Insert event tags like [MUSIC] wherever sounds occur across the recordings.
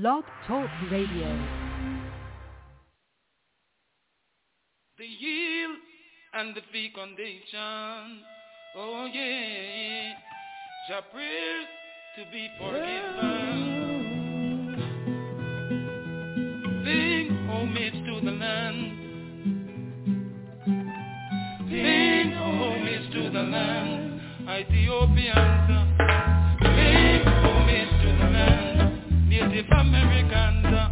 Blog Talk Radio. The yield and the fecundation. Oh yeah. To be forgiven. Sing homage to the land. Sing homage to the land. Ethiopians. Americans. Uh,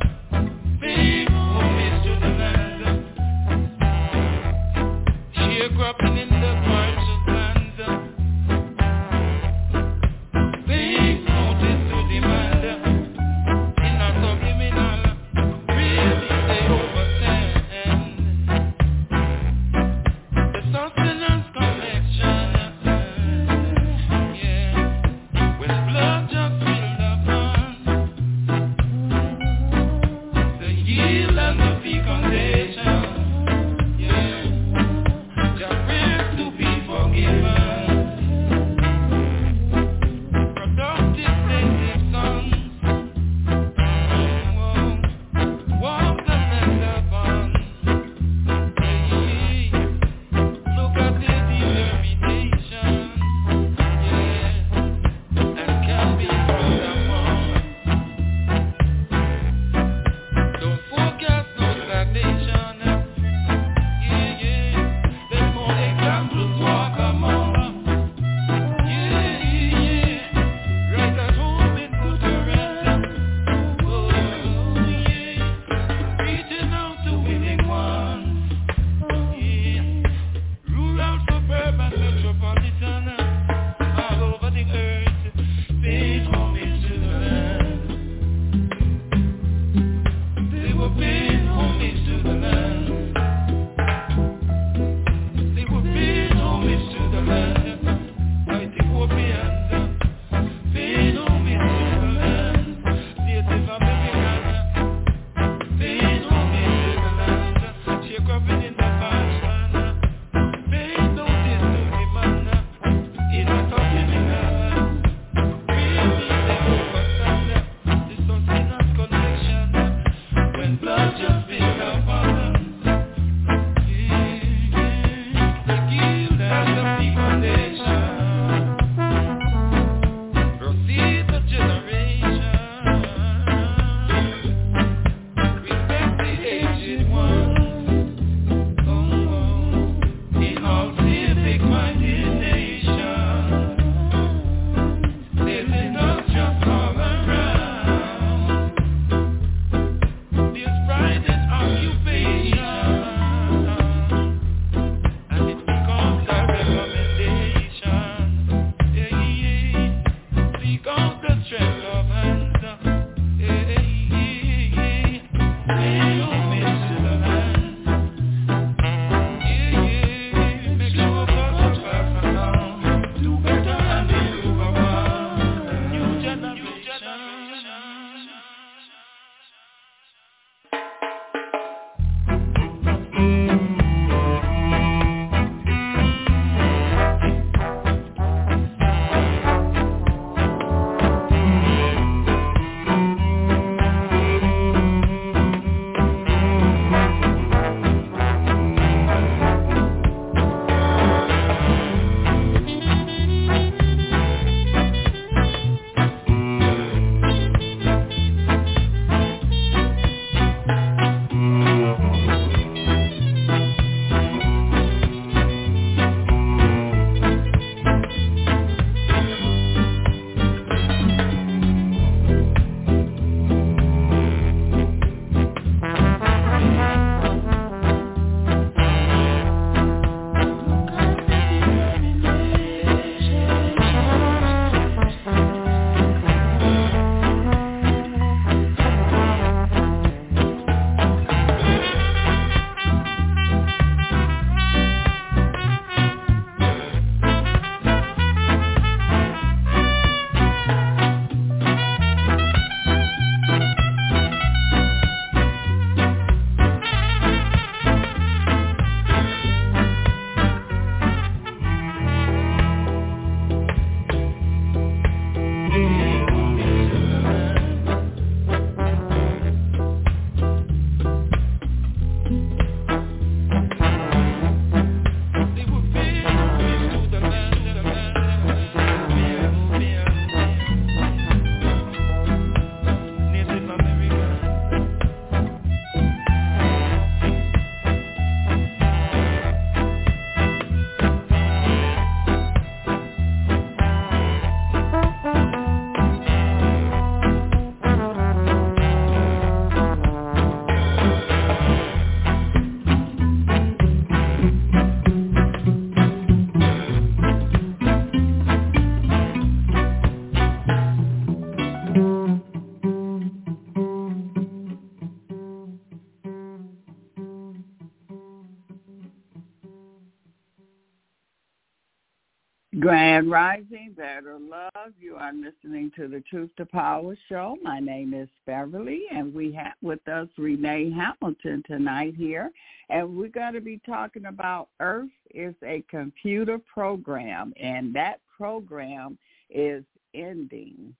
Grand Rising, Better Love. You are listening to the Truth to Power show. My name is Beverly, and we have with us Rene Hamilton tonight here. And we're going to be talking about Earth is a computer program, and that program is ending.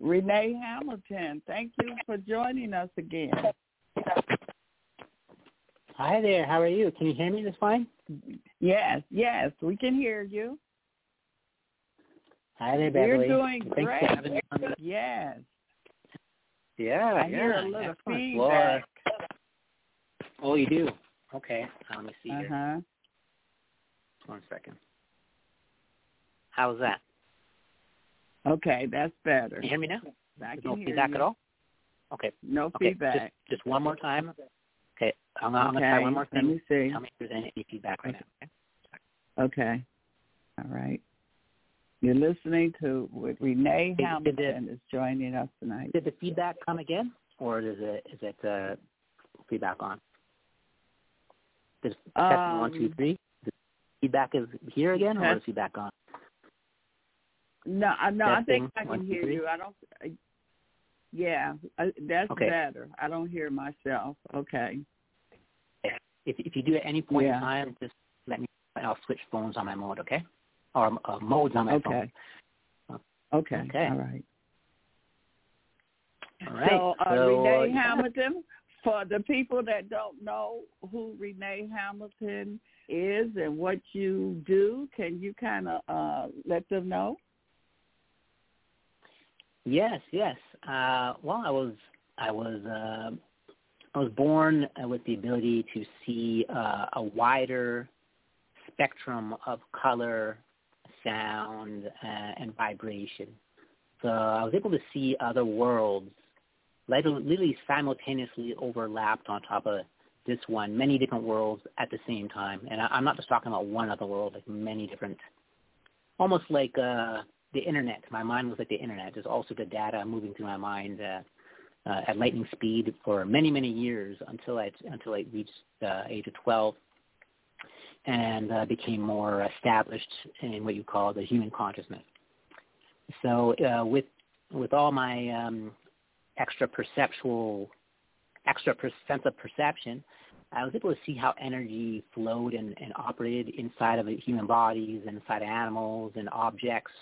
Rene Hamilton, thank you for joining us again. Hi there. How are you? Can you hear me this fine? Yes, yes, we can hear you. Hi there, Beverly. You're doing Thanks great. For having me on the... Yes. Yeah, I yeah. hear a little Excellent. feedback. Well, oh, you do. Okay. Let me see Uh here. One second. How's that? Okay, that's better. Can you hear me now? I no feedback you. at all? Okay. No Okay. feedback. Just, just one more time. Okay. I'm, I'm going to okay. try one more Let me see. Tell me if there's any feedback right now. Okay? Okay. All right. You're listening to Rene Hamilton is joining us tonight. Did the feedback come again, or is it is it uh, feedback on? Is testing one, two, Um, three? The feedback is here again, or is feedback on? No, I no, I think I can two, hear three. you. I don't. Uh, yeah, uh, that's Okay. better. I don't hear myself. Okay. If if you do at any point Yeah. in time, just let me. I'll switch phones on my mode, okay? Or uh, modes on my phone. Okay. Okay. Okay. All right. All right. So, uh, So, Rene yeah. Hamilton, for the people that don't know who Rene Hamilton is and what you do, can you kind of uh, let them know? Yes, yes. Uh, well, I was I was uh, I was born uh, with the ability to see uh, a wider spectrum of color, sound, uh, and vibration. So I was able to see other worlds, literally simultaneously overlapped on top of this one, many different worlds at the same time. And I, I'm not just talking about one other world, like many different, almost like uh, the internet. My mind was like the internet. There's all sorts of data moving through my mind uh, uh, at lightning speed for many, many years until I until I reached the age of 12 and uh, became more established in what you call the human consciousness. So uh, with with all my um, extra perceptual, extra per- sense of perception, I was able to see how energy flowed and, and operated inside of human bodies, inside of animals and objects,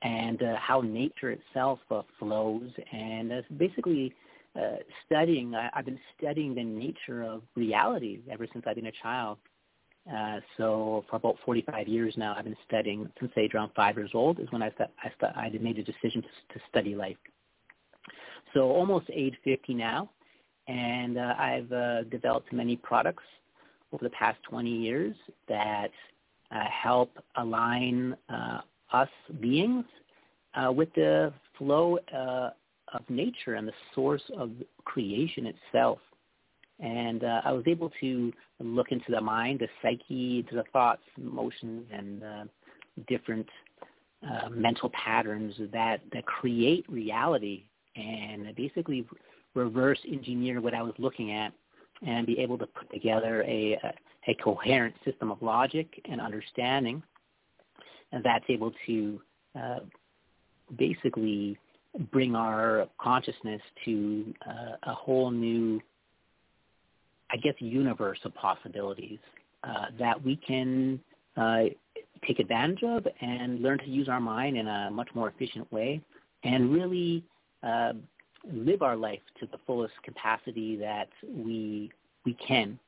and uh, how nature itself uh, flows. And uh, basically, uh, studying, I, I've been studying the nature of reality ever since I've been a child. Uh, so for about 45 years now, I've been studying since age around five years old is when I I, I made a decision to, to study life. So almost age 50 now, and uh, I've uh, developed many products over the past 20 years that uh, help align uh, us beings uh, with the flow uh, of nature and the source of creation itself. And uh, I was able to look into the mind, the psyche, into the thoughts, emotions, and uh, different uh, mental patterns that, that create reality and basically reverse engineer what I was looking at and be able to put together a, a, a coherent system of logic and understanding and that's able to uh, basically bring our consciousness to uh, a whole new, I guess, universe of possibilities uh, that we can uh, take advantage of and learn to use our mind in a much more efficient way and really uh, live our life to the fullest capacity that we we can.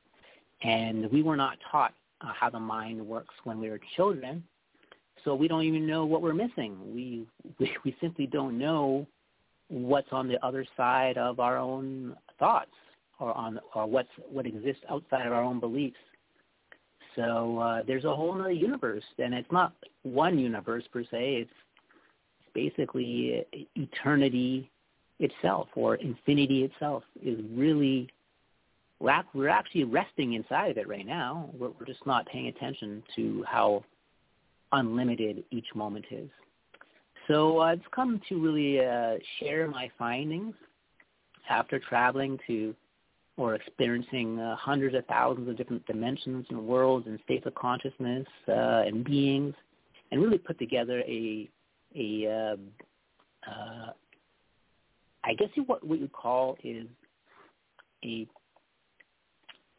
And we were not taught uh, how the mind works when we were children, so we don't even know what we're missing. We [LAUGHS] we, we simply don't know what's on the other side of our own thoughts or on or what's what exists outside of our own beliefs. So uh, there's a whole other universe, and it's not one universe per se. It's basically eternity itself or infinity itself is really we're actually resting inside of it right now. We're, we're just not paying attention to how unlimited each moment is. So I've come to really uh, share my findings after traveling to or experiencing uh, hundreds of thousands of different dimensions and worlds and states of consciousness uh, and beings and really put together a a uh, uh, I guess what what you call is a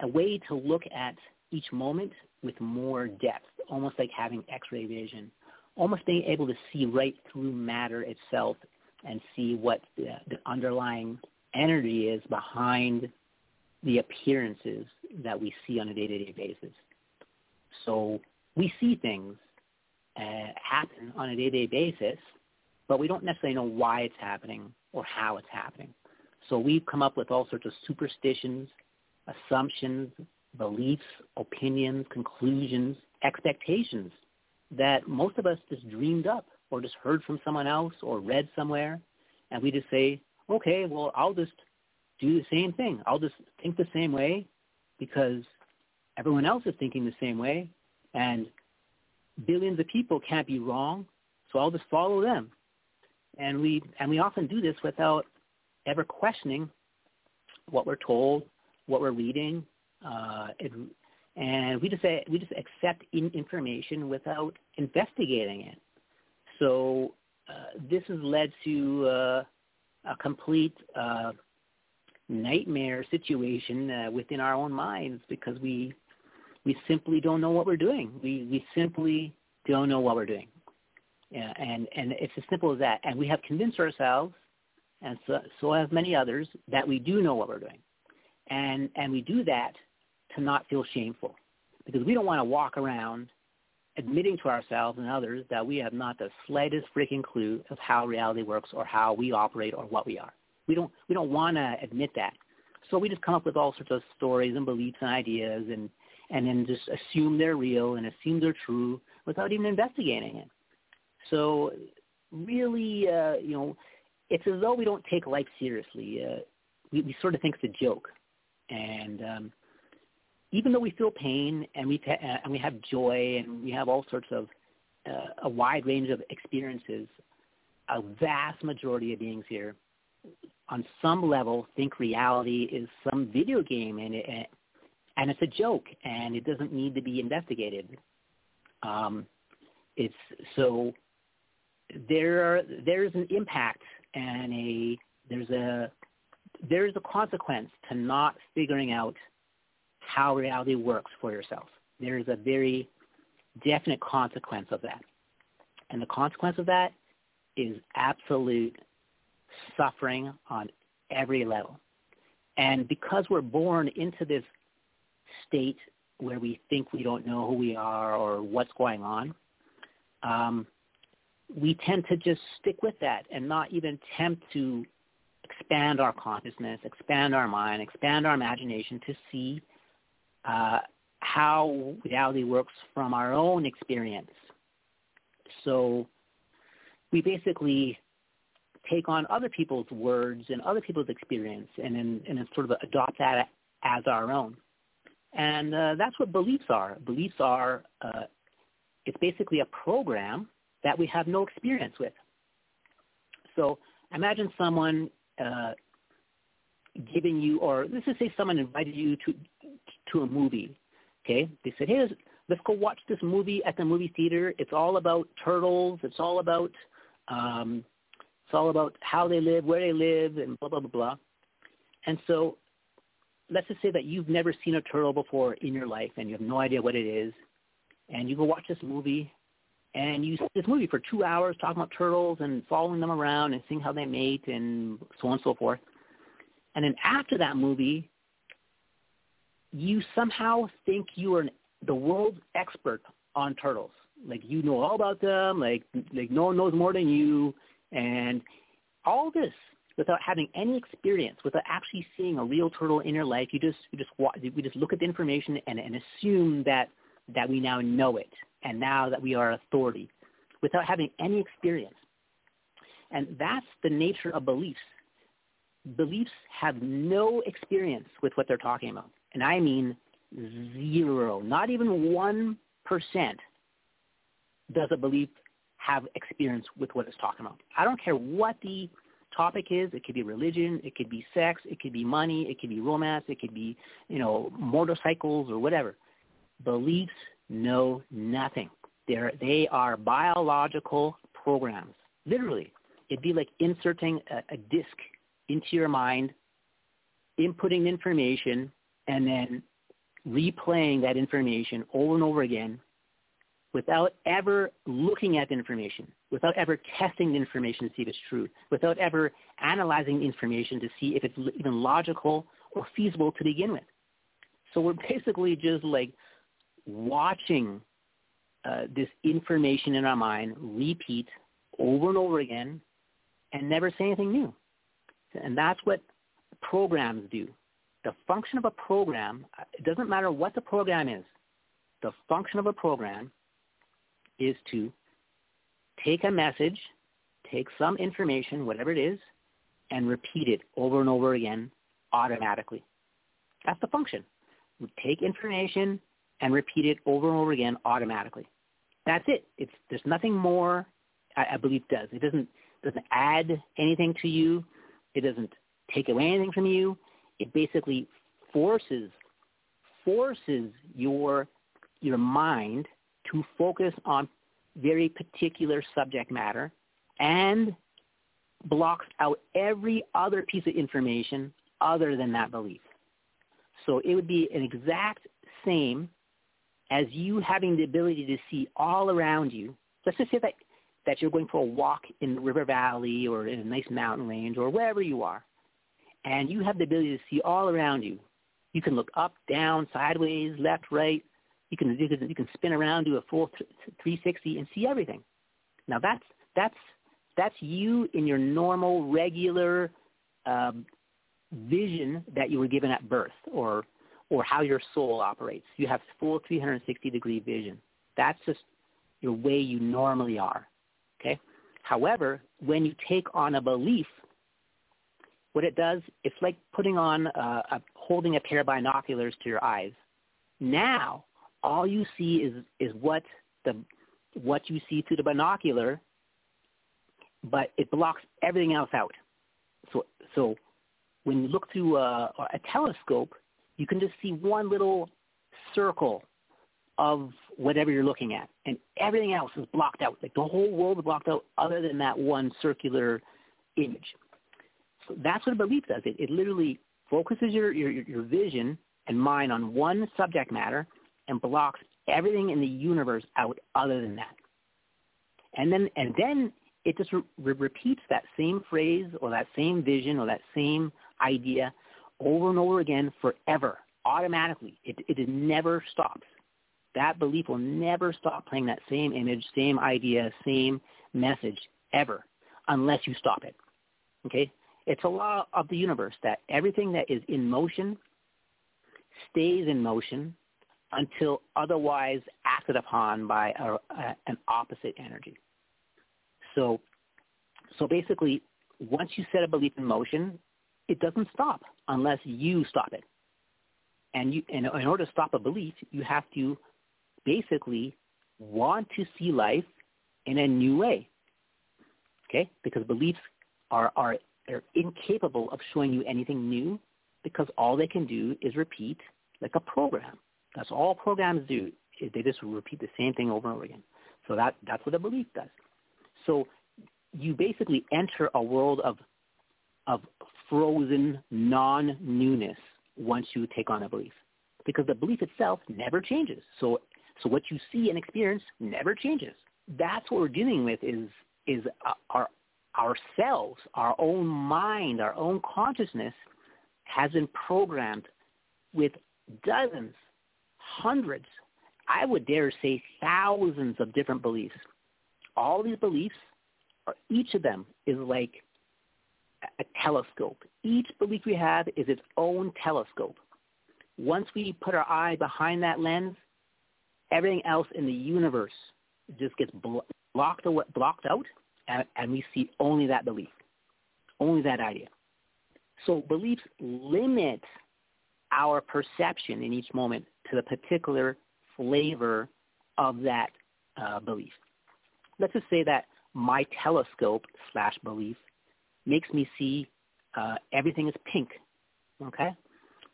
a way to look at each moment with more depth, almost like having X-ray vision, almost being able to see right through matter itself and see what the, the underlying energy is behind the appearances that we see on a day-to-day basis. So we see things uh, happen on a day-to-day basis, but we don't necessarily know why it's happening or how it's happening. So we've come up with all sorts of superstitions, assumptions, beliefs, opinions, conclusions, expectations that most of us just dreamed up or just heard from someone else or read somewhere. And we just say, okay, well, I'll just do the same thing. I'll just think the same way because everyone else is thinking the same way. And billions of people can't be wrong, so I'll just follow them. And we and we often do this without ever questioning what we're told, what we're reading, uh, it, and we just say, we just accept in information without investigating it. So uh, this has led to uh, a complete uh, nightmare situation uh, within our own minds because we we simply don't know what we're doing. We we simply don't know what we're doing. Yeah, and and it's as simple as that. And we have convinced ourselves, and so so have many others, that we do know what we're doing, and and we do that to not feel shameful, because we don't want to walk around admitting to ourselves and others that we have not the slightest freaking clue of how reality works or how we operate or what we are. We don't we don't want to admit that. So we just come up with all sorts of stories and beliefs and ideas and and then just assume they're real and assume they're true without even investigating it. So really, uh, you know, it's as though we don't take life seriously. Uh, we, we sort of think it's a joke, and um, even though we feel pain and we ta- and we have joy and we have all sorts of uh, a wide range of experiences, a vast majority of beings here, on some level, think reality is some video game and it, and it's a joke and it doesn't need to be investigated. Um, it's so there are, there's an impact and a there's a there's a consequence to not figuring out how reality works for yourself. There is a very definite consequence of that. And the consequence of that is absolute suffering on every level. And because we're born into this state where we think we don't know who we are or what's going on, um, we tend to just stick with that and not even attempt to expand our consciousness, expand our mind, expand our imagination to see uh, how reality works from our own experience. So we basically take on other people's words and other people's experience and and sort of adopt that as our own. And uh, that's what beliefs are. Beliefs are, uh, it's basically a program that we have no experience with. So imagine someone uh, giving you, or let's just say someone invited you to to a movie. Okay, they said, "Hey, let's go watch this movie at the movie theater. It's all about turtles. It's all about um, it's all about how they live, where they live, and blah blah blah blah." And so, let's just say that you've never seen a turtle before in your life, and you have no idea what it is, and you go watch this movie, and you see this movie for two hours talking about turtles and following them around and seeing how they mate and so on and so forth. And then after that movie, you somehow think you are the world's expert on turtles. Like you know all about them. Like like no one knows more than you, and all this without having any experience, without actually seeing a real turtle in your life. You just you just we just look at the information and, and assume that that we now know it, and now that we are authority, without having any experience. And that's the nature of beliefs beliefs have no experience with what they're talking about. And I mean zero, not even 1% does a belief have experience with what it's talking about. I don't care what the topic is. It could be religion. It could be sex. It could be money. It could be romance. It could be, you know, motorcycles or whatever. Beliefs know nothing. They're, they are biological programs. Literally, it'd be like inserting a, a disc into your mind, inputting information, and then replaying that information over and over again without ever looking at the information, without ever testing the information to see if it's true, without ever analyzing the information to see if it's even logical or feasible to begin with. So we're basically just like watching uh, this information in our mind repeat over and over again and never say anything new. And that's what programs do. The function of a program, it doesn't matter what the program is, the function of a program is to take a message, take some information, whatever it is, and repeat it over and over again automatically. That's the function. We take information and repeat it over and over again automatically. That's it. It's there's nothing more I, I believe does. It doesn't doesn't add anything to you. It doesn't take away anything from you. It basically forces forces your your mind to focus on very particular subject matter and blocks out every other piece of information other than that belief. So it would be an exact same as you having the ability to see all around you. Let's just say that, that you're going for a walk in the river valley or in a nice mountain range or wherever you are, and you have the ability to see all around you. You can look up, down, sideways, left, right. You can you can, you can spin around, do a full 360, and see everything. Now that's that's that's you in your normal, regular um, vision that you were given at birth, or or how your soul operates. You have full 360 degree vision. That's just your way you normally are. Okay. However, when you take on a belief, what it does, it's like putting on a, a holding a pair of binoculars to your eyes. Now all you see is is what the what you see through the binocular, but it blocks everything else out. So so when you look through a, a telescope, you can just see one little circle of whatever you're looking at, and everything else is blocked out. Like the whole world is blocked out, other than that one circular image. So that's what a belief does. It, it literally focuses your, your, your vision and mind on one subject matter and blocks everything in the universe out other than that. And then and then it just re- repeats that same phrase or that same vision or that same idea over and over again forever, automatically. It, it never stops. That belief will never stop playing that same image, same idea, same message ever, unless you stop it. Okay? It's a law of the universe that everything that is in motion stays in motion until otherwise acted upon by a, a, an opposite energy. So, so basically, once you set a belief in motion, it doesn't stop unless you stop it. And you, in, in order to stop a belief, you have to basically want to see life in a new way. Okay? Because beliefs are, are, are incapable of showing you anything new because all they can do is repeat like a program. That's all programs do. They just repeat the same thing over and over again. So that, that's what a belief does. So you basically enter a world of, of frozen non-newness once you take on a belief because the belief itself never changes. So, so what you see and experience never changes. That's what we're dealing with is, is our, ourselves, our own mind, our own consciousness has been programmed with dozens hundreds, I would dare say thousands of different beliefs. All these beliefs, are, each of them is like a telescope. Each belief we have is its own telescope. Once we put our eye behind that lens, everything else in the universe just gets blocked, blocked out, and, and we see only that belief, only that idea. So beliefs limit our perception in each moment to the particular flavor of that uh, belief. Let's just say that my telescope slash belief makes me see uh, everything is pink. Okay,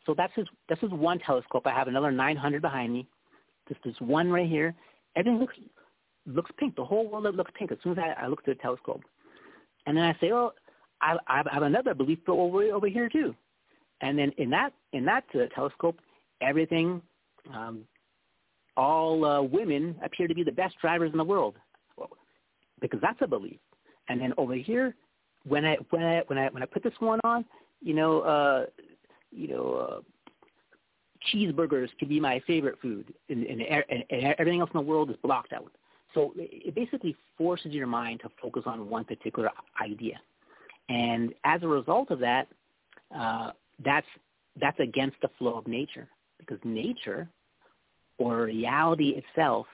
so that's just that's just one telescope. I have another 900 behind me. This is one right here. Everything looks looks pink. The whole world looks pink as soon as I, I look through the telescope. And then I say, oh, I, I have another belief over over here too. And then in that in that uh, telescope, everything, um, all uh, women appear to be the best drivers in the world, because that's a belief. And then over here, when I when I when I when I put this one on, you know, uh, you know, uh, cheeseburgers could be my favorite food, and, and, and everything else in the world is blocked out. So it basically forces your mind to focus on one particular idea, and as a result of that, uh, that's that's against the flow of nature because nature or reality itself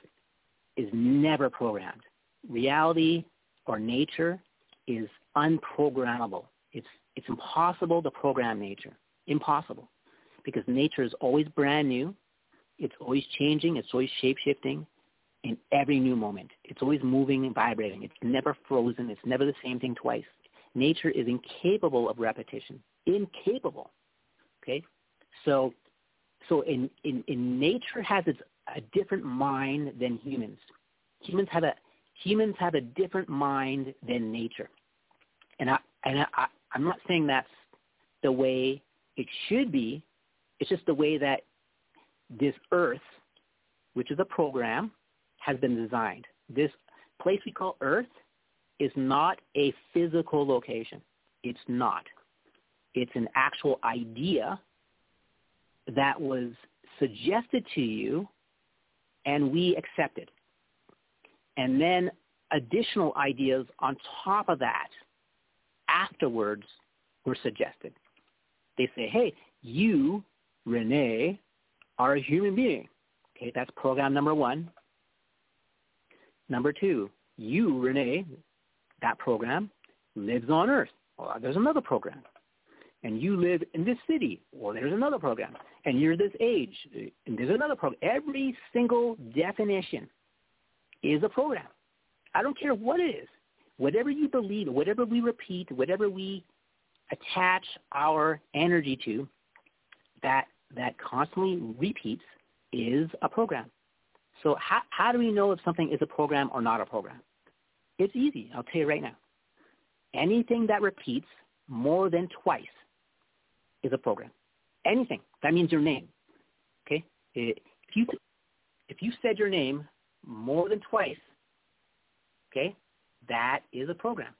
is never programmed. Reality or nature is unprogrammable. It's it's impossible to program nature. Impossible. Because nature is always brand new. It's always changing. It's always shape-shifting in every new moment. It's always moving and vibrating. It's never frozen. It's never the same thing twice. Nature is incapable of repetition. Incapable. Okay? So so in, in, in nature has its, a different mind than humans. Humans have a humans have a different mind than nature. And I and I, I'm not saying that's the way it should be. It's just the way that this earth, which is a program, has been designed. This place we call Earth is not a physical location. It's not. It's an actual idea that was suggested to you and we accepted. And then additional ideas on top of that afterwards were suggested. They say, hey, you, Rene, are a human being. Okay, that's program number one. Number two, you, Rene, that program lives on Earth. Well, there's another program and you live in this city, well, there's another program. And you're this age, and there's another program. Every single definition is a program. I don't care what it is. Whatever you believe, whatever we repeat, whatever we attach our energy to, that that constantly repeats is a program. So how, how do we know if something is a program or not a program? It's easy. I'll tell you right now. Anything that repeats more than twice is a program. Anything. That means your name. Okay? If you, if you said your name more than twice, okay, that is a program.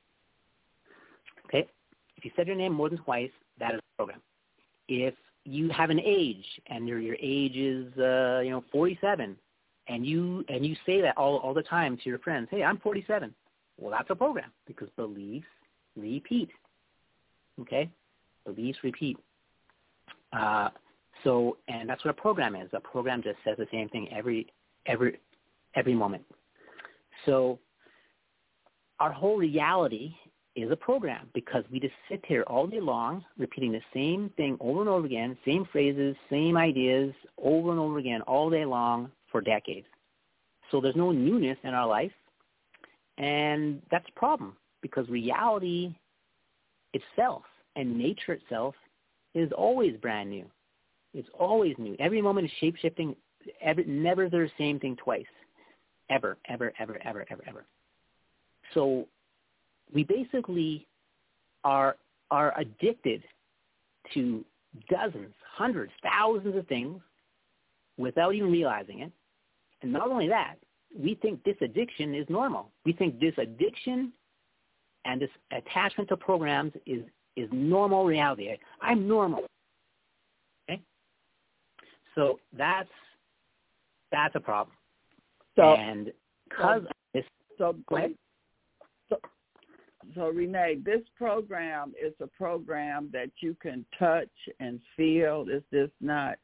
Okay? If you said your name more than twice, that is a program. If you have an age and your your age is uh, you know 47 and you and you say that all all the time to your friends, "Hey, I'm 47." Well, that's a program because beliefs repeat. Okay? Beliefs repeat. Uh, so, and that's what a program is. A program just says the same thing every every every moment. So, our whole reality is a program because we just sit here all day long repeating the same thing over and over again, same phrases, same ideas over and over again all day long for decades. So there's no newness in our life, and that's a problem because reality itself and nature itself is always brand new. It's always new. Every moment is shape shifting. Every, never the same thing twice. Ever, ever, ever, ever, ever, ever. So we basically are are addicted to dozens, hundreds, thousands of things without even realizing it. And not only that, we think this addiction is normal. We think this addiction and this attachment to programs is is normal reality. I'm normal. Okay? So that's that's a problem. So, and because so, this, so. So, so Rene, this program is a program that you can touch and feel. It's just not,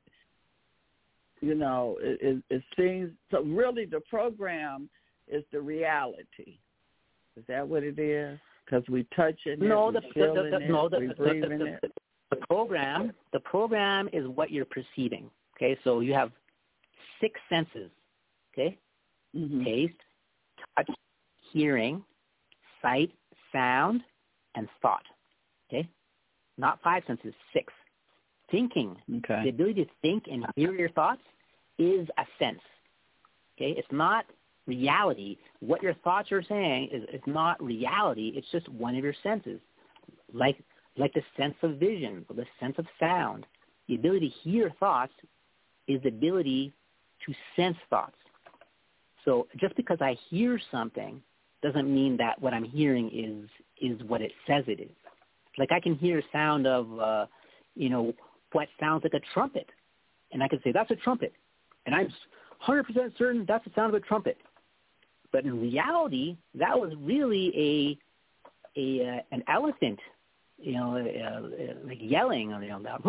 you know, it, it, it seems so. Really, the program is the reality. Is that what it is? because we touch it. No, the, the, the, it, no, the, we the, breathe the, in the, it. the program. The program is what you're perceiving. Okay, so you have six senses. Okay, mm-hmm. taste, touch, hearing, sight, sound, and thought. Okay, not five senses, six. Thinking, okay. the ability to think and hear your thoughts is a sense. Okay, it's not reality. What your thoughts are saying is, is not reality. It's just one of your senses, like like the sense of vision or the sense of sound. The ability to hear thoughts is the ability to sense thoughts. So just because I hear something doesn't mean that what I'm hearing is is what it says it is. Like I can hear a sound of, uh, you know, what sounds like a trumpet, and I can say that's a trumpet, and I'm 100% certain that's the sound of a trumpet. But in reality, that was really a a uh, an elephant, you know, uh, uh, like yelling, you know, that,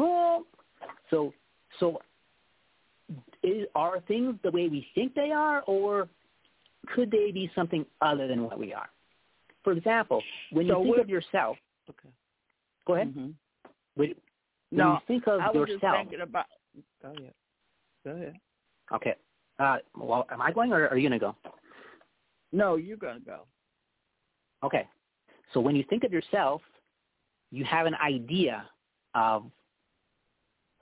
so so is, are things the way we think they are, or could they be something other than what we are? For example, when so you think of yourself, okay. go ahead. Mm-hmm. When no, you think of I was yourself, just thinking about. Go ahead. Go ahead. Okay. Uh, well, am I going or are you going to go? No, you're going to go. Okay. So when you think of yourself, you have an idea of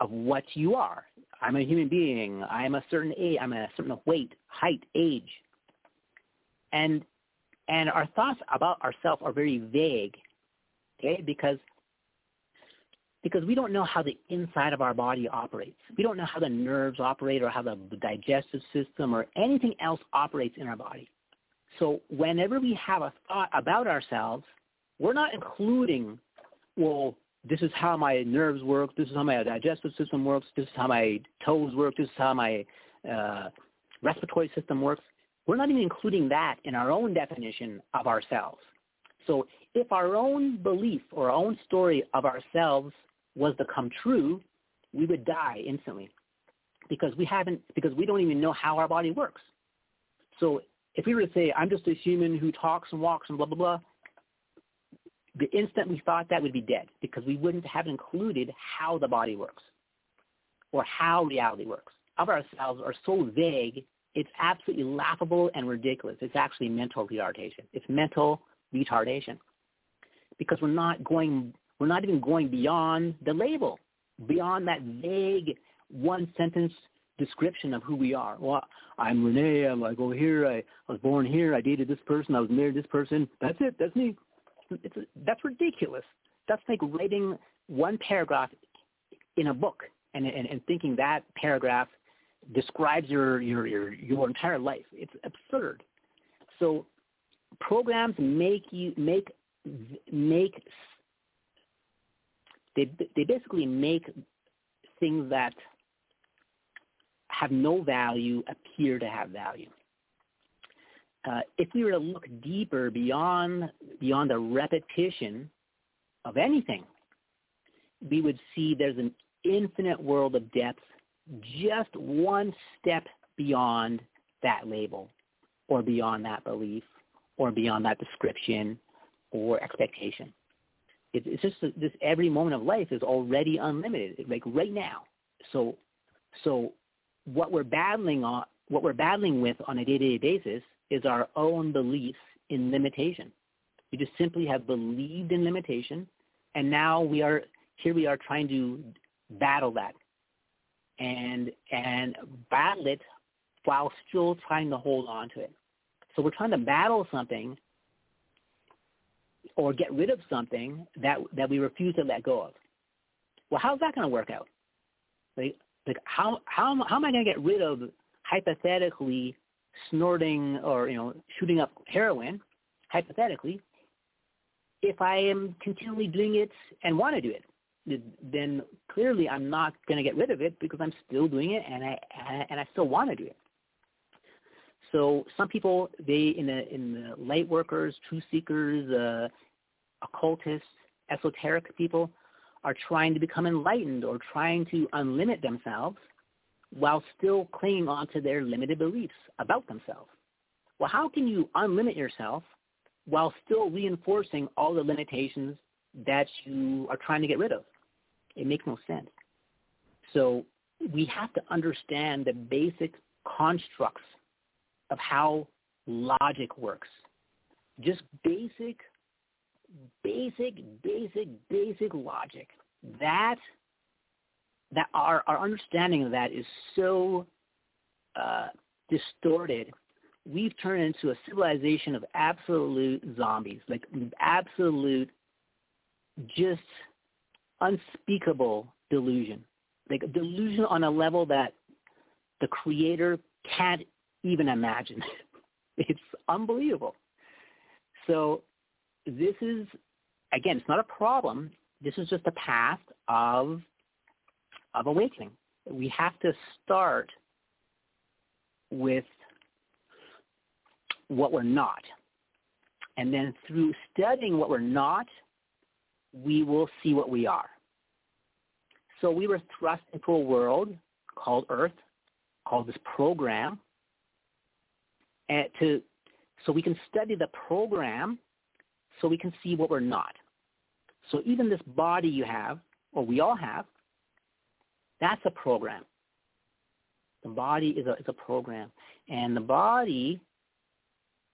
of what you are. I'm a human being. I'm a certain age. I'm a certain weight, height, age. And and our thoughts about ourselves are very vague, okay? Because because we don't know how the inside of our body operates. We don't know how the nerves operate or how the digestive system or anything else operates in our body. So whenever we have a thought about ourselves, we're not including, well, this is how my nerves work, this is how my digestive system works, this is how my toes work, this is how my uh, respiratory system works. We're not even including that in our own definition of ourselves. So if our own belief or our own story of ourselves was to come true, we would die instantly because we haven't because we don't even know how our body works. So if we were to say, I'm just a human who talks and walks and blah blah blah, the instant we thought that would be dead because we wouldn't have included how the body works or how reality works. Of ourselves are so vague, it's absolutely laughable and ridiculous. It's actually mental retardation. It's mental retardation because we're not going we're not even going beyond the label, beyond that vague one sentence description of who we are. Well, I'm Rene. I'm, I go here. I, I was born here. I dated this person. I was married to this person. That's it. That's me. It's, that's ridiculous. That's like writing one paragraph in a book and, and, and thinking that paragraph describes your, your, your, your entire life. It's absurd. So programs make you make make they they basically make things that have no value appear to have value. Uh, if we were to look deeper beyond beyond the repetition of anything, we would see there's an infinite world of depth, just one step beyond that label, or beyond that belief, or beyond that description, or expectation. It's just this every moment of life is already unlimited, like right now. So, so what we're battling on, what we're battling with on a day-to-day basis is our own beliefs in limitation. We just simply have believed in limitation, and now we are here. We are trying to battle that, and and battle it while still trying to hold on to it. So we're trying to battle something or get rid of something that that we refuse to let go of. Well, how's that going to work out? Like, like how how how am I going to get rid of hypothetically snorting or you know shooting up heroin, hypothetically, if I am continually doing it and want to do it, then clearly I'm not going to get rid of it because I'm still doing it and I and I still want to do it. So some people, they in the in the light workers, truth seekers, uh, occultists, esoteric people, are trying to become enlightened or trying to unlimit themselves while still clinging on to their limited beliefs about themselves. Well, how can you unlimit yourself while still reinforcing all the limitations that you are trying to get rid of? It makes no sense. So we have to understand the basic constructs of how logic works. Just basic, basic, basic, basic logic. That that our, our understanding of that is so uh, distorted we've turned into a civilization of absolute zombies, like absolute, just unspeakable delusion, like delusion on a level that the creator can't even imagine. it's unbelievable. So this is, again, it's not a problem. This is just a path of, of awakening. We have to start with what we're not. And then through studying what we're not, we will see what we are. So we were thrust into a world called Earth, called this program, and to so we can study the program so we can see what we're not. So even this body you have, or we all have, that's a program. The body is a, is a program. And the body,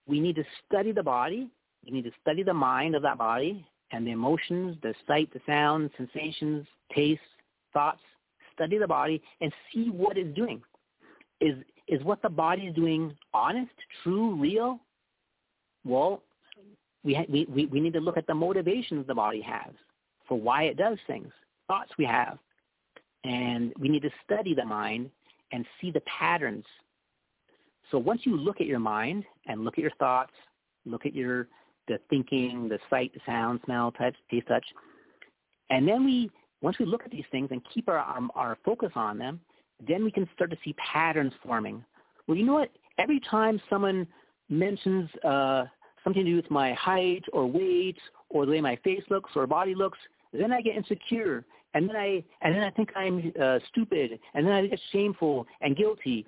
we need to study the body. We need to study the mind of that body and the emotions, the sight, the sound, sensations, taste, thoughts. Study the body and see what it's doing. Is, is what the body is doing honest, true, real? Well, we, ha- we, we, need to look at the motivations the body has for why it does things, thoughts we have. And we need to study the mind and see the patterns. So once you look at your mind and look at your thoughts, look at your the thinking, the sight, the sound, smell, touch, taste, touch, and then we once we look at these things and keep our, our, our focus on them, then we can start to see patterns forming. Well, you know what? Every time someone mentions uh, something to do with my height or weight or the way my face looks or body looks, then I get insecure, and then I and then I think I'm uh, stupid, and then I get shameful and guilty,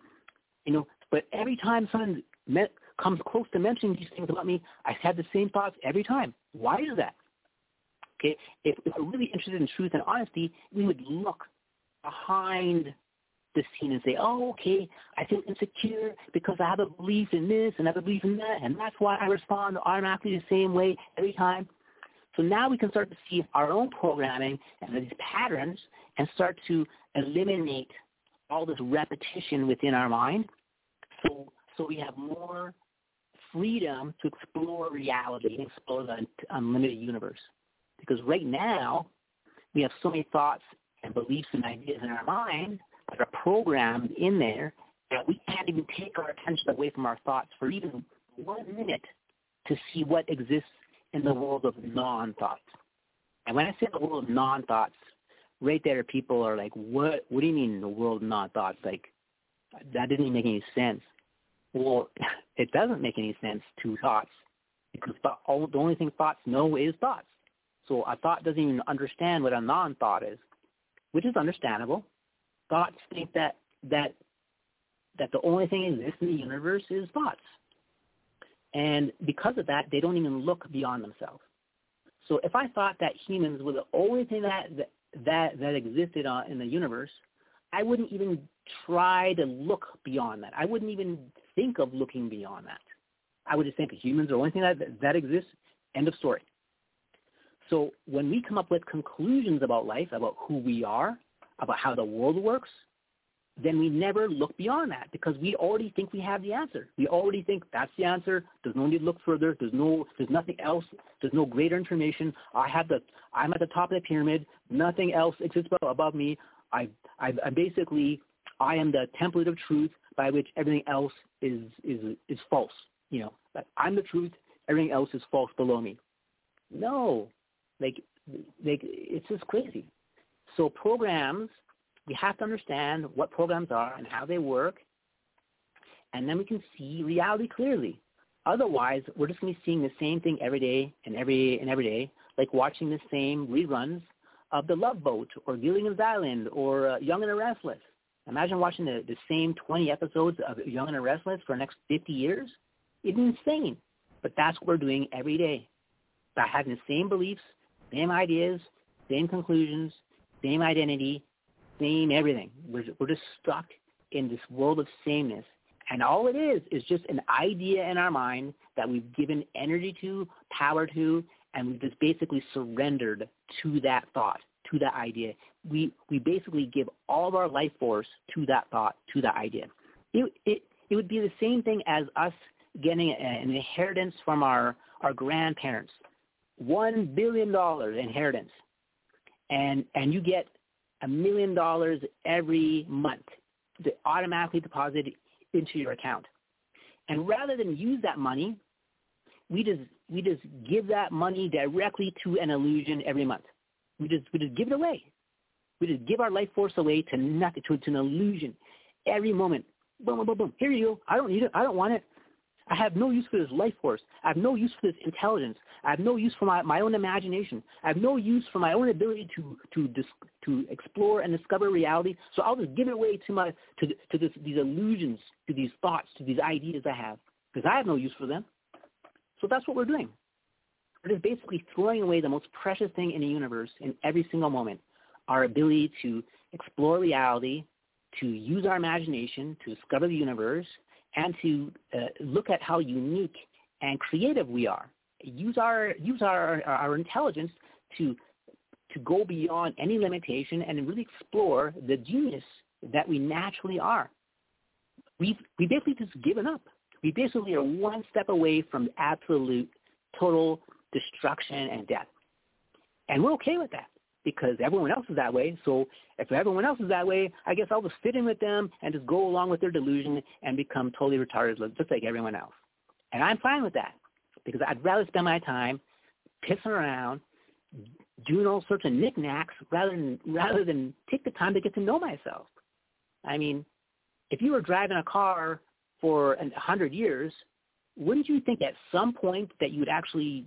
you know. But every time someone met, comes close to mentioning these things about me, I have the same thoughts every time. Why is that? Okay, if, if we're really interested in truth and honesty, we would look behind the scene and say, oh, okay, I feel insecure because I have a belief in this and I have a belief in that, and that's why I respond automatically the same way every time. So now we can start to see our own programming and these patterns and start to eliminate all this repetition within our mind. So, so we have more freedom to explore reality and explore the unlimited universe. Because right now, we have so many thoughts and beliefs and ideas in our mind that are programmed in there that we can't even take our attention away from our thoughts for even one minute to see what exists in the world of non-thoughts. And when I say the world of non-thoughts, right there people are like, what, what do you mean the world of non-thoughts? Like, that didn't even make any sense. Well, [LAUGHS] it doesn't make any sense to thoughts because the, the only thing thoughts know is thoughts. So a thought doesn't even understand what a non-thought is, which is understandable. Thoughts think that that that the only thing in the universe is thoughts. And because of that, they don't even look beyond themselves. So if I thought that humans were the only thing that that that existed uh, in the universe, I wouldn't even try to look beyond that. I wouldn't even think of looking beyond that. I would just think that humans are the only thing that that exists. End of story. So when we come up with conclusions about life, about who we are, about how the world works, then we never look beyond that because we already think we have the answer. We already think that's the answer. There's no need to look further. There's no, there's nothing else. There's no greater information. I have the, I'm at the top of the pyramid. Nothing else exists above me. I, I, I basically, I am the template of truth by which everything else is, is, is false. You know, I'm the truth. Everything else is false below me. No, like, like it's just crazy. So programs we have to understand what programs are and how they work, and then we can see reality clearly. Otherwise, we're just going to be seeing the same thing every day and every and every day, like watching the same reruns of The Love Boat or Gilligan's Island or uh, Young and the Restless. Imagine watching the, the same 20 episodes of Young and the Restless for the next 50 years. It's insane. But that's what we're doing every day. By having the same beliefs, same ideas, same conclusions, same identity, same everything. We're, we're just stuck in this world of sameness. And all it is is just an idea in our mind that we've given energy to, power to, and we've just basically surrendered to that thought, to that idea. We, we basically give all of our life force to that thought, to that idea. It, it, it would be the same thing as us getting an inheritance from our, our grandparents, $1 billion inheritance, and, and you get a million dollars every month to automatically deposited into your account. And rather than use that money, we just we just give that money directly to an illusion every month. We just we just give it away. We just give our life force away to nothing to, to an illusion every moment. Boom, boom, boom, boom. Here you go. I don't need it. I don't want it. I have no use for this life force. I have no use for this intelligence. I have no use for my, my own imagination. I have no use for my own ability to to dis, to explore and discover reality. So I'll just give it away to my to to this, these illusions, to these thoughts, to these ideas I have, because I have no use for them. So that's what we're doing. We're just basically throwing away the most precious thing in the universe in every single moment, our ability to explore reality, to use our imagination, to discover the universe, and to uh, look at how unique and creative we are. Use our use our our intelligence to to go beyond any limitation and really explore the genius that we naturally are. We've we basically just given up. We basically are one step away from absolute total destruction and death. And we're okay with that because everyone else is that way. So if everyone else is that way, I guess I'll just fit in with them and just go along with their delusion and become totally retarded just like everyone else. And I'm fine with that because I'd rather spend my time pissing around, doing all sorts of knickknacks rather than rather than take the time to get to know myself. I mean, if you were driving a car for a hundred years, wouldn't you think at some point that you would actually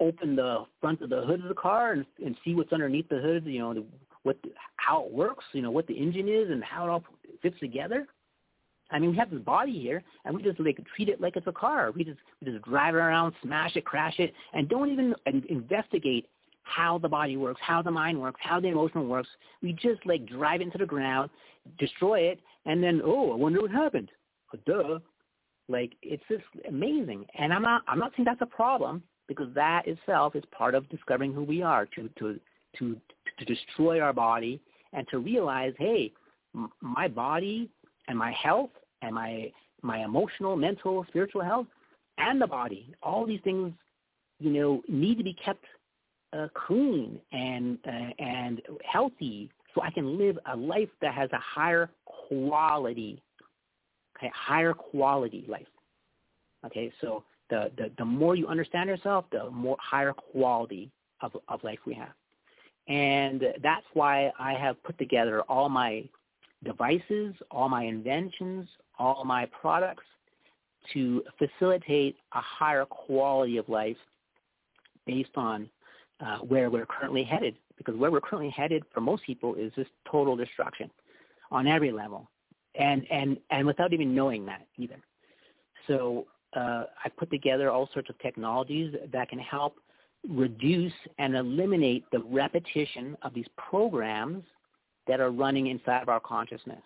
open the front of the hood of the car and, and see what's underneath the hood, you know, what the, how it works, you know, what the engine is and how it all fits together. I mean, we have this body here, and we just like treat it like it's a car. We just we just drive it around, smash it, crash it, and don't even investigate how the body works, how the mind works, how the emotion works. We just like drive it into the ground, destroy it, and then oh, I wonder what happened. duh. Like it's just amazing, and I'm not I'm not saying that's a problem because that itself is part of discovering who we are to to to to destroy our body and to realize hey m- my body and my health and my my emotional mental spiritual health and the body all these things you know need to be kept uh, clean and uh, and healthy so I can live a life that has a higher quality okay higher quality life. Okay so the, the, the more you understand yourself, the more higher quality of, of life we have. And that's why I have put together all my devices, all my inventions, all my products to facilitate a higher quality of life based on uh, where we're currently headed. Because where we're currently headed for most people is just total destruction on every level, and and and without even knowing that either. So uh, I put together all sorts of technologies that can help reduce and eliminate the repetition of these programs that are running inside of our consciousness.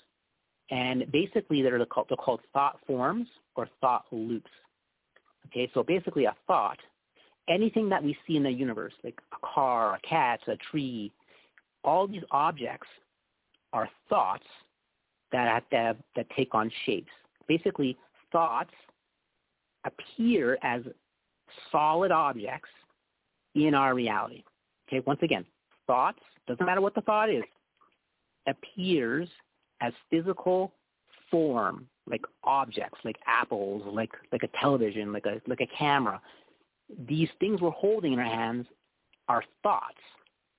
And basically, they're called, they're called thought forms or thought loops. Okay, so basically a thought, anything that we see in the universe, like a car, a cat, a tree, all these objects are thoughts that, that, that take on shapes. Basically, thoughts appear as solid objects in our reality. Okay, once again, thoughts, doesn't matter what the thought is, appears as physical form, like objects, like apples, like like a television, like a like a camera. These things we're holding in our hands are thoughts.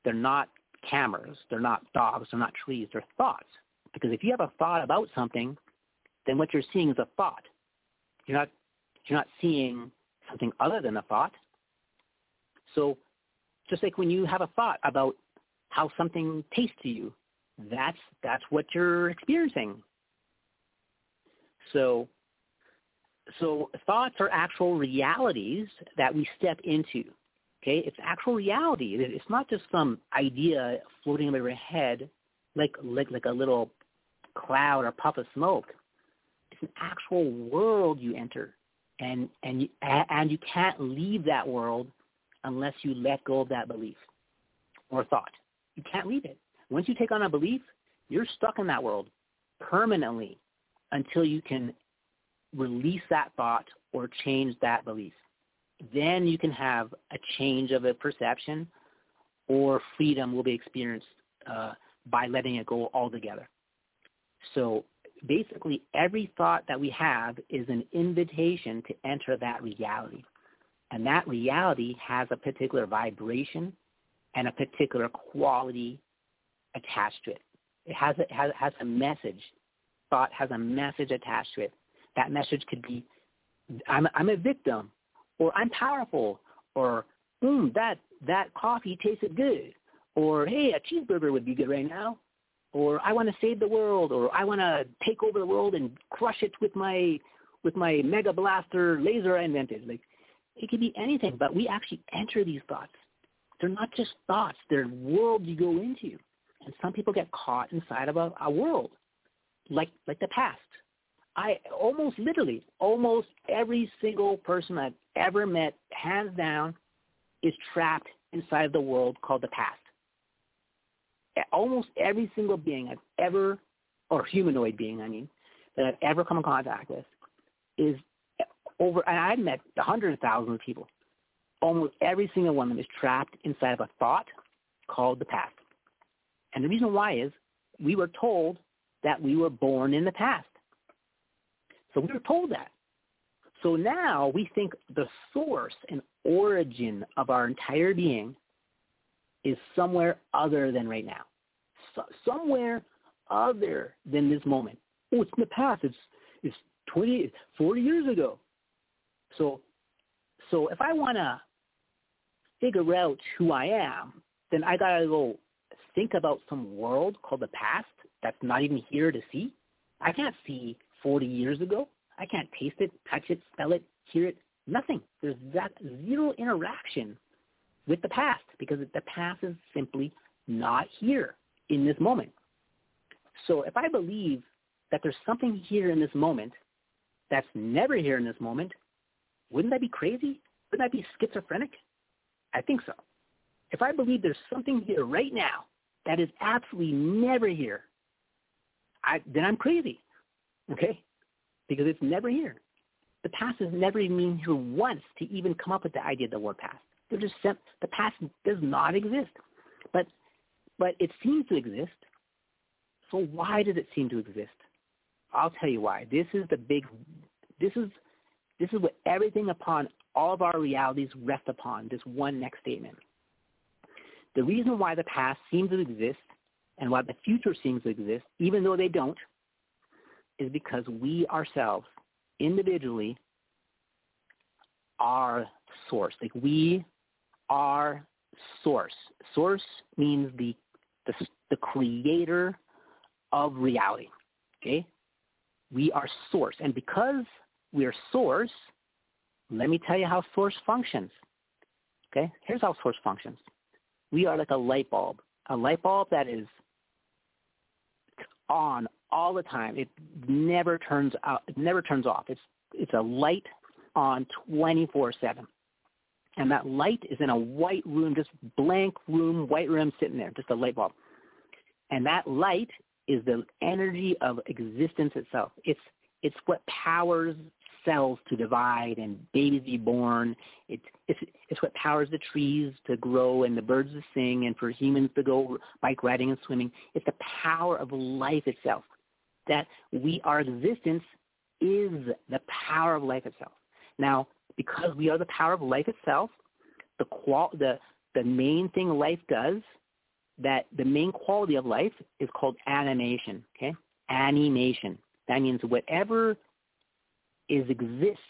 They're not cameras. They're not dogs. They're not trees. They're thoughts. Because if you have a thought about something, then what you're seeing is a thought. You're not you're not seeing something other than a thought. So just like when you have a thought about how something tastes to you, that's that's what you're experiencing. So so thoughts are actual realities that we step into. Okay, it's actual reality. It's not just some idea floating over your head like like like a little cloud or puff of smoke. It's an actual world you enter and and you, and you can't leave that world unless you let go of that belief or thought. You can't leave it. Once you take on a belief, you're stuck in that world permanently until you can release that thought or change that belief. Then you can have a change of a perception or freedom will be experienced uh, by letting it go altogether. So basically every thought that we have is an invitation to enter that reality. And that reality has a particular vibration and a particular quality attached to it. It has a, has, has a message. Thought has a message attached to it. That message could be, I'm, I'm a victim, or I'm powerful, or mm, that, that coffee tasted good, or hey, a cheeseburger would be good right now, or I want to save the world, or I want to take over the world and crush it with my with my mega blaster laser I invented. Like it could be anything, but we actually enter these thoughts. They're not just thoughts; they're worlds you go into. And some people get caught inside of a, a world, like like the past. I almost literally, almost every single person I've ever met, hands down, is trapped inside the world called the past almost every single being I've ever, or humanoid being, I mean, that I've ever come in contact with is over, and I've met hundreds of thousands of people. Almost every single one of them is trapped inside of a thought called the past. And the reason why is we were told that we were born in the past. So we were told that. So now we think the source and origin of our entire being is somewhere other than right now somewhere other than this moment. Oh, it's in the past. It's it's 20, 40 years ago. So, so if I want to figure out who I am, then I gotta go think about some world called the past that's not even here to see. I can't see 40 years ago. I can't taste it, touch it, smell it, hear it. Nothing. There's that zero interaction with the past because the past is simply not here in this moment. So if I believe that there's something here in this moment that's never here in this moment, wouldn't that be crazy? Wouldn't that be schizophrenic? I think so. If I believe there's something here right now that is absolutely never here, I, then I'm crazy, okay? Because it's never here. The past has never even been here once to even come up with the idea of the word past. They're just the past does not exist. But but it seems to exist. So why does it seem to exist? I'll tell you why. This is the big, this is, this is what everything upon all of our realities rest upon, this one next statement. The reason why the past seems to exist and why the future seems to exist, even though they don't, is because we ourselves, individually, are source. Like we are source. Source means the the, the creator of reality. Okay? We are source. And because we are source, let me tell you how source functions. Okay? Here's how source functions. We are like a light bulb. A light bulb that is on all the time. It never turns out it never turns off. It's it's a light on 24/7 and that light is in a white room, just blank room, white room sitting there, just a light bulb. And that light is the energy of existence itself. It's it's what powers cells to divide and babies be born. It's it's it's what powers the trees to grow and the birds to sing and for humans to go bike riding and swimming. It's the power of life itself. That we our existence is the power of life itself. Now, because we are the power of life itself, the qual the the main thing life does, that the main quality of life is called animation. Okay, animation. That means whatever is exists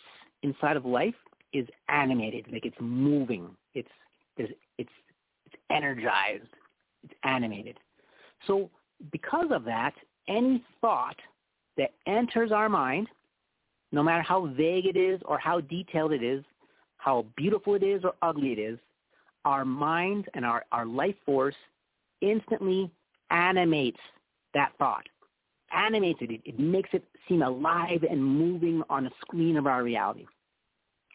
inside of life is animated, like it's moving. It's it's it's it's energized. It's animated. So because of that, any thought that enters our mind no matter how vague it is or how detailed it is, how beautiful it is or ugly it is, our mind and our, our life force instantly animates that thought, animates it. It makes it seem alive and moving on a screen of our reality.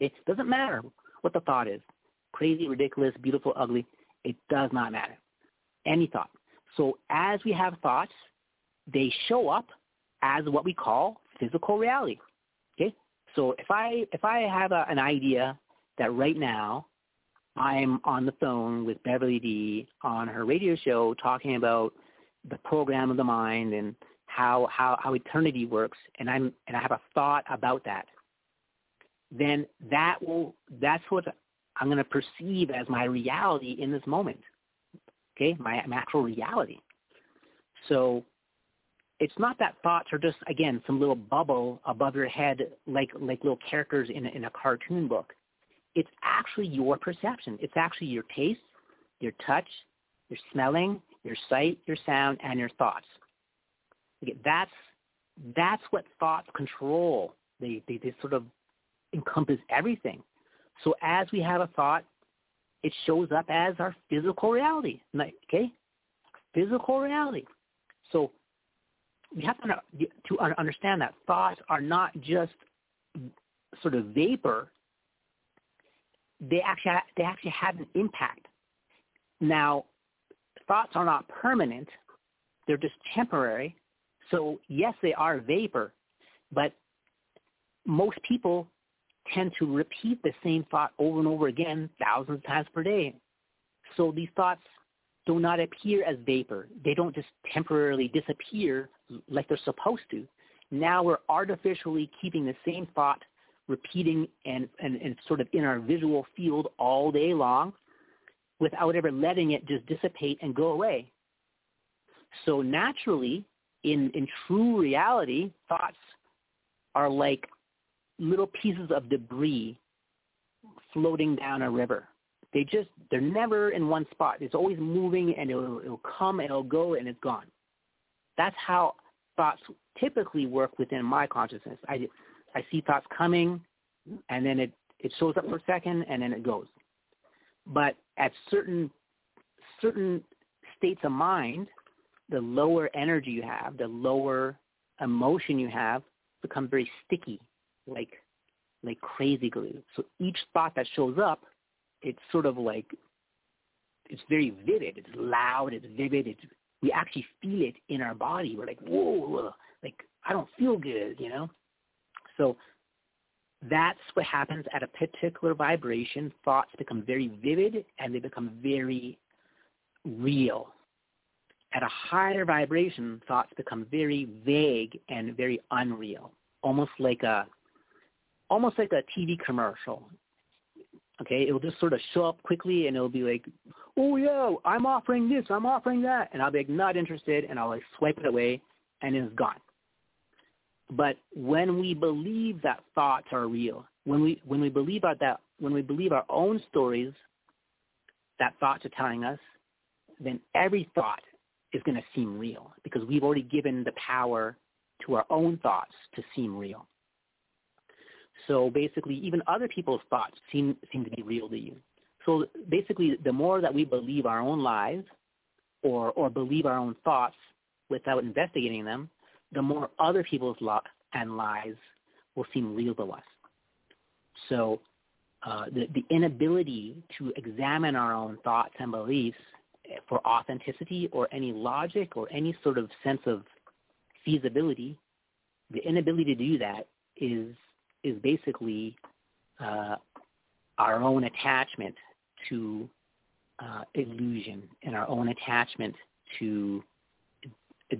It doesn't matter what the thought is, crazy, ridiculous, beautiful, ugly. It does not matter. Any thought. So as we have thoughts, they show up as what we call physical reality. Okay, so if I if I have a, an idea that right now I'm on the phone with Beverly D on her radio show talking about the program of the mind and how how how eternity works, and I'm and I have a thought about that, then that will that's what I'm going to perceive as my reality in this moment. Okay, my, my actual reality. So it's not that thoughts are just again some little bubble above your head like like little characters in a, in a cartoon book. It's actually your perception. It's actually your taste, your touch, your smelling, your sight, your sound, and your thoughts. Okay, that's that's what thoughts control. They, they they sort of encompass everything. So as we have a thought, it shows up as our physical reality. Okay, physical reality. So we have to to understand that thoughts are not just sort of vapor. They actually they actually have an impact. Now, thoughts are not permanent; they're just temporary. So yes, they are vapor, but most people tend to repeat the same thought over and over again thousands of times per day. So these thoughts do not appear as vapor. They don't just temporarily disappear like they're supposed to. Now we're artificially keeping the same thought repeating and, and, and sort of in our visual field all day long without ever letting it just dissipate and go away. So naturally, in, in true reality, thoughts are like little pieces of debris floating down a river. They just they're never in one spot. It's always moving and it'll, it'll come and it'll go and it's gone. That's how thoughts typically work within my consciousness. I I see thoughts coming and then it it shows up for a second and then it goes. But at certain certain states of mind, the lower energy you have, the lower emotion you have, become very sticky like like crazy glue. So each thought that shows up, it's sort of like it's very vivid. It's loud. It's vivid. It's we actually feel it in our body. We're like, whoa, like I don't feel good, you know. So that's what happens at a particular vibration. Thoughts become very vivid and they become very real. At a higher vibration, thoughts become very vague and very unreal, almost like a almost like a TV commercial. Okay, it'll just sort of show up quickly and it'll be like, oh yeah, I'm offering this, I'm offering that, and I'll be like not interested, and I'll like swipe it away, and it's gone. But when we believe that thoughts are real, when we when we believe our that when we believe our own stories that thoughts are telling us, then every thought is going to seem real because we've already given the power to our own thoughts to seem real. So basically, even other people's thoughts seem seem to be real to you. So basically, the more that we believe our own lies, or or believe our own thoughts without investigating them, the more other people's lo- and lies will seem real to us. So uh, the, the inability to examine our own thoughts and beliefs for authenticity or any logic or any sort of sense of feasibility, the inability to do that is is basically uh, our own attachment to uh, illusion and our own attachment to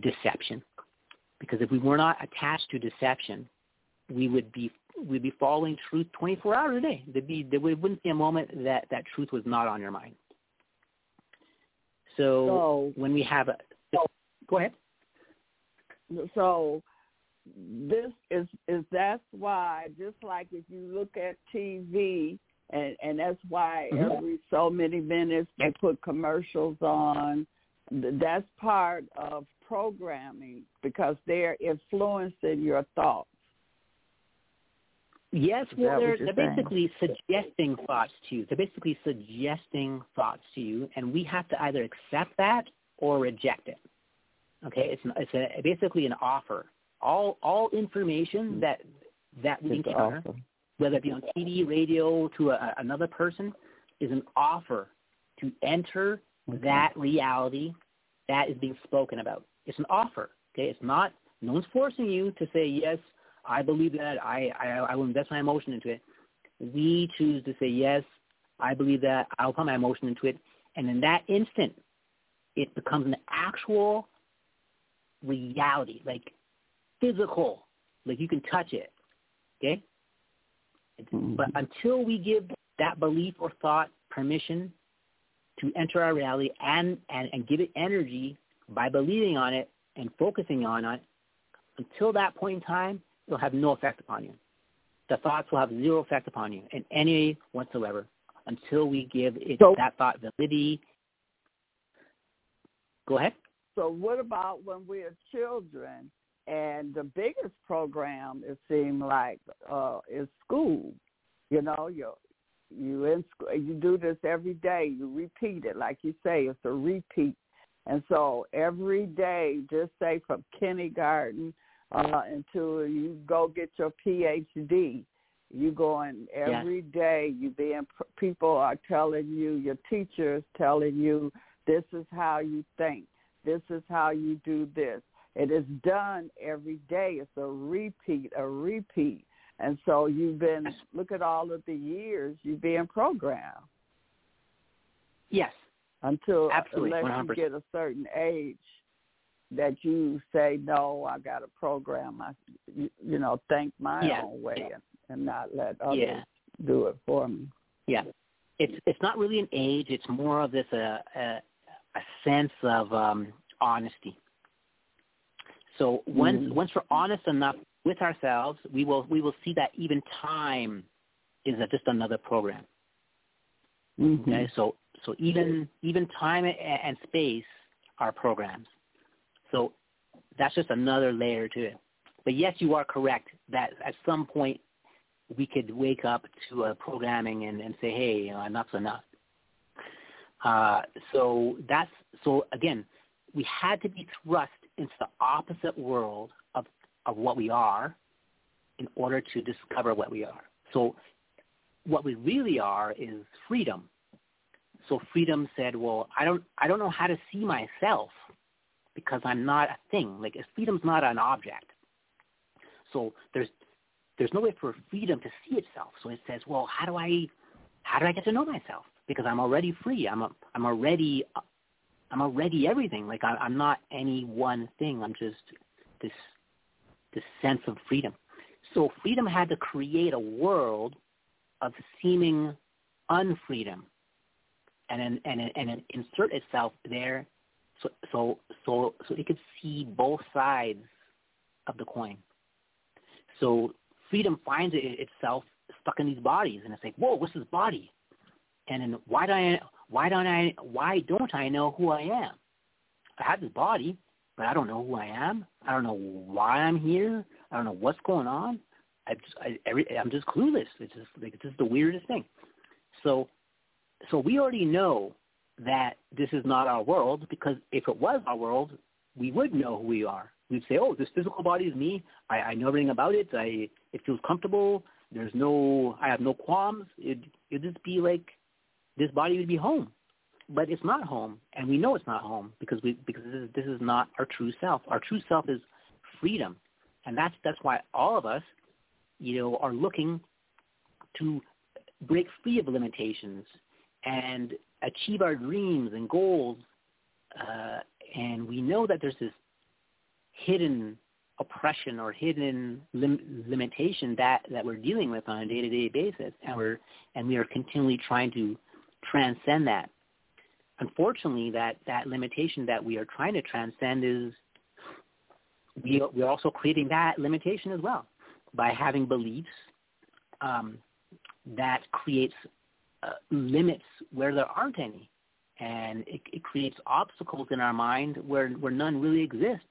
deception. Because if we were not attached to deception, we would be we'd be following truth 24 hours a day. There'd be there wouldn't be a moment that that truth was not on your mind. So, so when we have a, so, go ahead. So this is is that's why just like if you look at TV and and that's why mm-hmm. every so many minutes they put commercials on that's part of programming because they're influencing your thoughts. Yes well they're, they're basically suggesting thoughts to you. They're basically suggesting thoughts to you and we have to either accept that or reject it. Okay it's it's a, basically an offer all all information hmm. that that we encounter, awesome. whether it be on TV, radio, to a, another person, is an offer to enter okay. that reality that is being spoken about. It's an offer. Okay, it's not. No one's forcing you to say yes. I believe that. I, I, I will invest my emotion into it. We choose to say, yes, I believe that. I'll put my emotion into it. And in that instant, it becomes an actual reality, like physical, like you can touch it. Okay? Mm-hmm. But until we give that belief or thought permission to enter our reality and, and, and give it energy by believing on it and focusing on it, until that point in time, it'll have no effect upon you. The thoughts will have zero effect upon you in any way whatsoever until we give it so, that thought validity. Go ahead. So what about when we're children and the biggest program it seems like uh is school. You know, you you in school, you do this every day. You repeat it, like you say, it's a repeat. And so every day, just say from kindergarten uh, until you go get your PhD, you going every yeah. day. You being people are telling you, your teachers telling you, this is how you think. This is how you do this. It is done every day. It's a repeat, a repeat. And so you've been look at all of the years you've been programmed. Yes. Until Absolutely, unless 100%. you get a certain age that you say no, I got a program. I you, you know think my yeah. own way and, and not let others yeah. do it for me. Yeah, it's it's not really an age. It's more of this a uh, a, a sense of um, honesty. So once mm-hmm. once we're honest enough with ourselves, we will we will see that even time is just another program. Mm-hmm. Okay, so so even even time and space are programs. So that's just another layer to it. But yes, you are correct that at some point we could wake up to a programming and, and say, hey, you know, enough's enough. Uh, so that's so again, we had to be thrust into the opposite world of, of what we are in order to discover what we are. So what we really are is freedom. So freedom said, well, I don't, I don't know how to see myself because I'm not a thing. Like freedom's not an object. So there's, there's no way for freedom to see itself. So it says, well, how do I, how do I get to know myself? Because I'm already free. I'm, a, I'm already I'm already everything. Like I, I'm not any one thing. I'm just this this sense of freedom. So freedom had to create a world of seeming unfreedom, and and and, insert itself there, so so so so it could see both sides of the coin. So freedom finds it, itself stuck in these bodies, and it's like, whoa, what's this body? And then why do I why don't I why don't I know who I am? I have this body, but I don't know who I am. I don't know why I'm here. I don't know what's going on. I just I, every, I'm just clueless. It's just like it's the weirdest thing. So so we already know that this is not our world because if it was our world, we would know who we are. We'd say, oh, this physical body is me. I, I know everything about it. I it feels comfortable. There's no I have no qualms. It it'd just be like this body would be home. But it's not home, and we know it's not home because we because this is, this is not our true self. Our true self is freedom, and that's that's why all of us, you know, are looking to break free of limitations and achieve our dreams and goals. Uh, and we know that there's this hidden oppression or hidden lim- limitation that, that we're dealing with on a day-to-day basis, and we're and we are continually trying to transcend that. Unfortunately, that, that limitation that we are trying to transcend is we, we're also creating that limitation as well by having beliefs um, that creates uh, limits where there aren't any. And it, it creates obstacles in our mind where, where none really exist.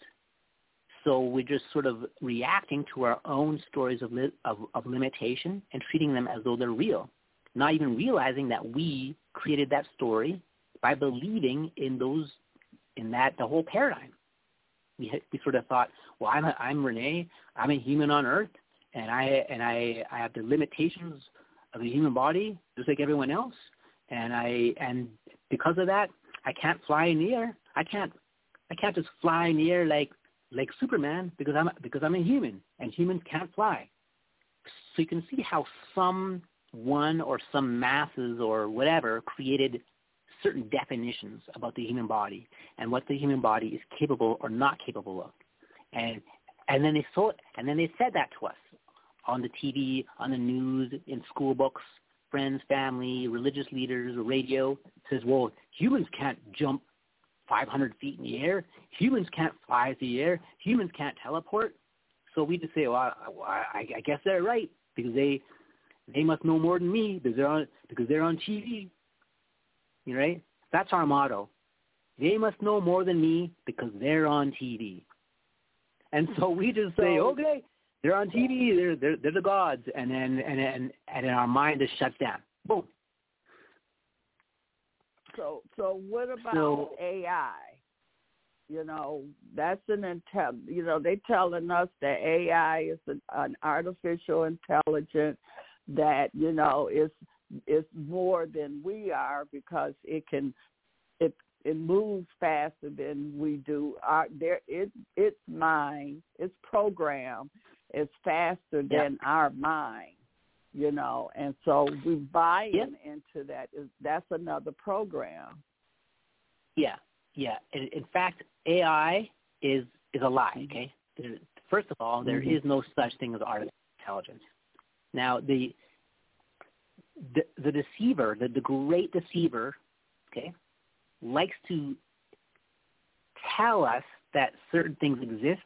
So we're just sort of reacting to our own stories of, li- of, of limitation and treating them as though they're real not even realizing that we created that story by believing in those in that the whole paradigm. We had, we sort of thought, well, I'm a, I'm Rene, I'm a human on Earth, and I and I I have the limitations of the human body just like everyone else, and I and because of that, I can't fly in the air. I can't I can't just fly in the air like like Superman because I'm because I'm a human and humans can't fly. So you can see how some one or some masses or whatever created certain definitions about the human body and what the human body is capable or not capable of. And and then they saw and then they said that to us on the TV, on the news, in school books, friends, family, religious leaders, radio. Says, well, humans can't jump 500 feet in the air. Humans can't fly through the air. Humans can't teleport. So we just say, well, I, I, I guess they're right because they they must know more than me because they're on because they're on TV. You right? That's our motto. They must know more than me because they're on TV. And so we just say, okay, they're on TV. They're they're, they're the gods, and then and and and then our mind just shuts down. Boom. So so what about So- AI? You know, that's an intel. You know, they telling us that AI is an, an artificial intelligence that you know is is more than we are because it can it it moves faster than we do. Our there it its mind, its program is faster than our mind. You know, and so we buy Yeah. into that. Is that's another program. Yeah, yeah. In, in fact, AI is is a lie. Okay. There, first of all, there Mhm. is no such thing as artificial intelligence. Now, the the, the deceiver, the, the great deceiver, okay, likes to tell us that certain things exist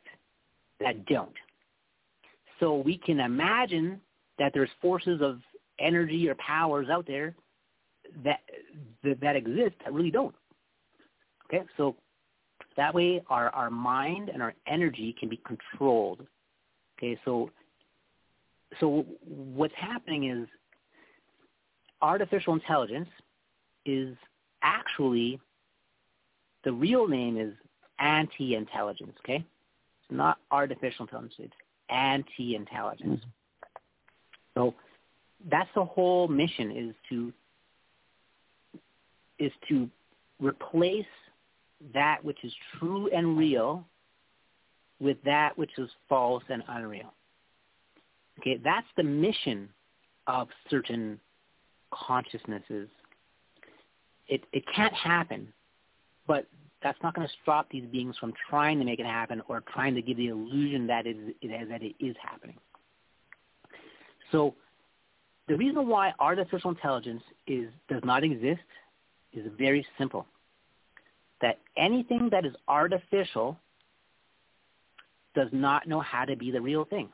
that don't. So we can imagine that there's forces of energy or powers out there that that, that exist that really don't. Okay, so that way our, our mind and our energy can be controlled. Okay, so so what's happening is artificial intelligence is actually the real name is anti-intelligence. Okay, it's not artificial intelligence; it's anti-intelligence. So that's the whole mission is to is to replace that which is true and real with that which is false and unreal. Okay, that's the mission of certain consciousnesses. It it can't happen, but that's not going to stop these beings from trying to make it happen or trying to give the illusion that it, it that it is happening. So the reason why artificial intelligence is does not exist is very simple. That anything that is artificial does not know how to be the real thing.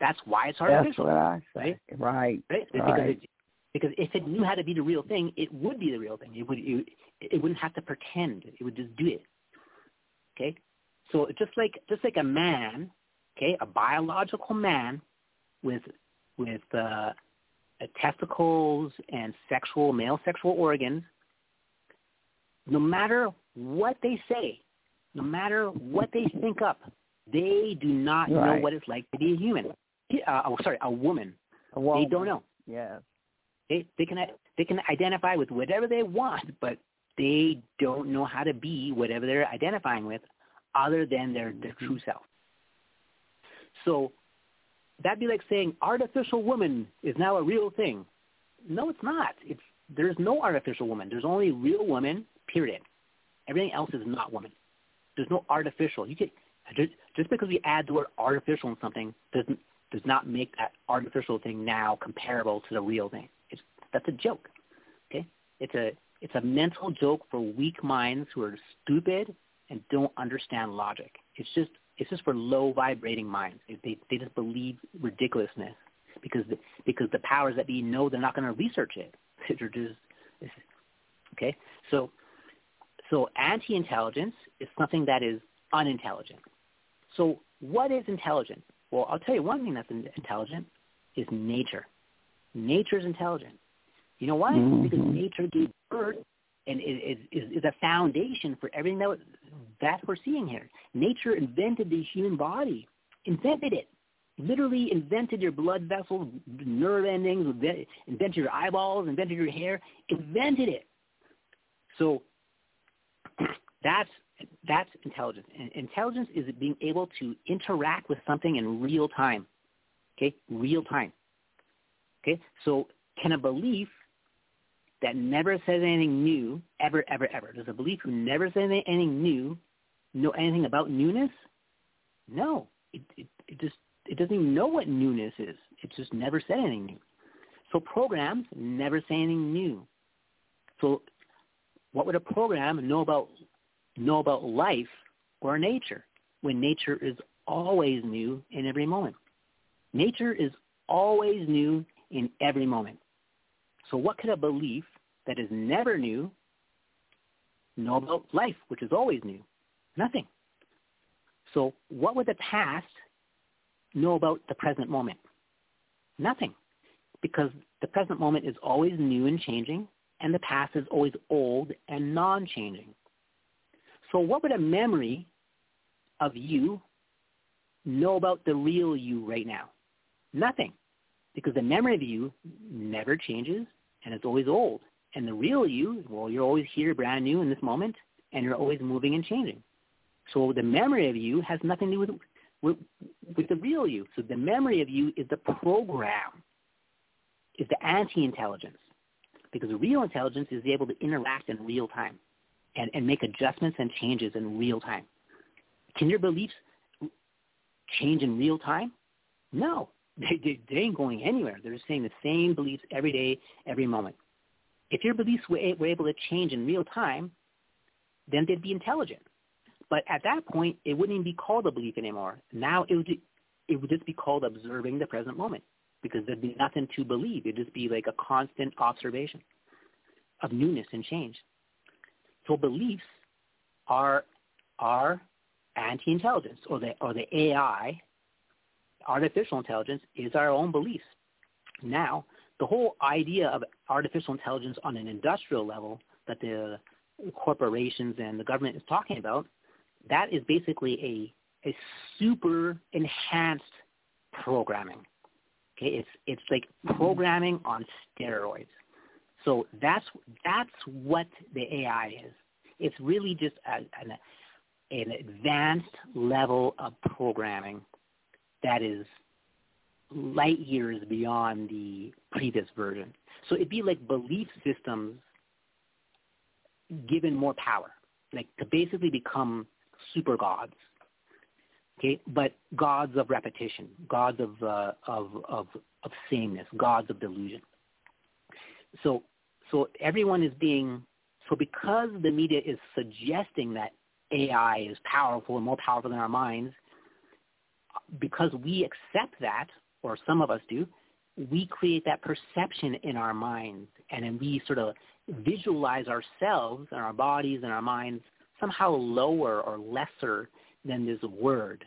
That's why it's That's artificial, what I say. right? Right. right? Because, Right. it, because if it knew how to be the real thing, it would be the real thing. It would it, it wouldn't have to pretend. It would just do it. Okay? So just like just like a man, okay, a biological man with with uh, uh, testicles and sexual male sexual organs, no matter what they say, no matter what they think up, they do not know what it's like to be a human. Uh, oh, sorry, a woman. A They don't know. Yes. They they can they can identify with whatever they want, but they don't know how to be whatever they're identifying with, other than their their true self. So that'd be like saying artificial woman is now a real thing. No, it's not. It's there's no artificial woman. There's only real woman. Period. Everything else is not woman. There's no artificial. You can just just because we add the word artificial in something doesn't does not make that artificial thing now comparable to the real thing. It's that's a joke. Okay? It's a it's a mental joke for weak minds who are stupid and don't understand logic. It's just it's just for low vibrating minds. They they, just believe ridiculousness because the, because the powers that be know they're not going to research it. [LAUGHS] They're just okay. So so anti-intelligence is something that is unintelligent. So what is intelligent? Well, I'll tell you one thing that's intelligent is nature. Nature is intelligent. You know why? Because Mhm. nature gave birth and is, is, is a foundation for everything that, that we're seeing here. Nature invented the human body, invented it, literally invented your blood vessels, nerve endings, invented your eyeballs, invented your hair, invented it. So [CLEARS THROAT] that's That's intelligence. And intelligence is being able to interact with something in real time. Okay, real time. Okay, so can a belief that never says anything new ever, ever, ever, does a belief who never says anything new know anything about newness? No, it, it, it just it doesn't even know what newness is. It just never said anything new. So programs never say anything new. So what would a program know about know about life or nature when nature is always new in every moment? Nature is always new in every moment. So what could a belief that is never new know about life, which is always new? Nothing. So what would the past know about the present moment? Nothing. Because the present moment is always new and changing, and the past is always old and non-changing. So what would a memory of you know about the real you right now? Nothing. Because the memory of you never changes and it's always old. And the real you, well, you're always here brand new in this moment and you're always moving and changing. So the memory of you has nothing to do with, with, with the real you. So the memory of you is the program, is the anti-intelligence. Because real intelligence is able to interact in real time and, and make adjustments and changes in real time. Can your beliefs change in real time? No. [LAUGHS] They, they, they ain't going anywhere. They're just saying the same beliefs every day, every moment. If your beliefs were, were able to change in real time, then they'd be intelligent. But at that point, it wouldn't even be called a belief anymore. Now it would, it would just be called observing the present moment because there'd be nothing to believe. It'd just be like a constant observation of newness and change. So beliefs are are anti-intelligence, or the or the AI, artificial intelligence, is our own beliefs. Now, the whole idea of artificial intelligence on an industrial level that the corporations and the government is talking about, that is basically a a super enhanced programming. Okay, it's it's like programming on steroids. So that's that's what the AI is. It's really just a, an, an advanced level of programming that is light years beyond the previous version. So it'd be like belief systems given more power, like to basically become super gods. Okay, but gods of repetition, gods of uh, of of of sameness, gods of delusion. So so everyone is being so because the media is suggesting that AI is powerful and more powerful than our minds, because we accept that, or some of us do, we create that perception in our minds, and then we sort of visualize ourselves and our bodies and our minds somehow lower or lesser than this word,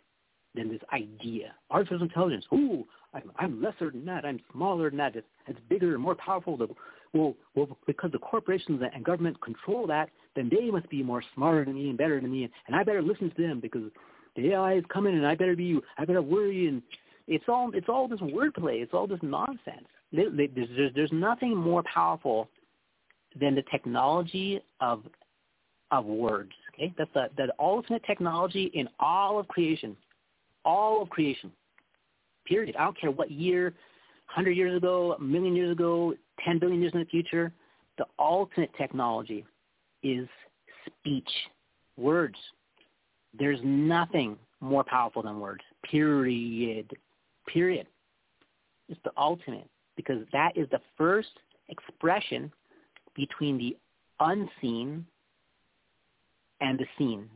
than this idea. Artificial intelligence, ooh, I'm, I'm lesser than that. I'm smaller than that. It's, it's bigger and more powerful. The, well, well, because the corporations and government control that, then they must be more smarter than me and better than me, and I better listen to them because the AI is coming, and I better be, I better worry, and it's all, it's all this wordplay. It's all this nonsense. There's, there's, nothing more powerful than the technology of, of words. Okay, that's the, the ultimate technology in all of creation, all of creation. Period. I don't care what year, 100 years ago, a million years ago, 10 billion years in the future, the ultimate technology is speech, words. There's nothing more powerful than words, period, period. It's the ultimate because that is the first expression between the unseen and the seen,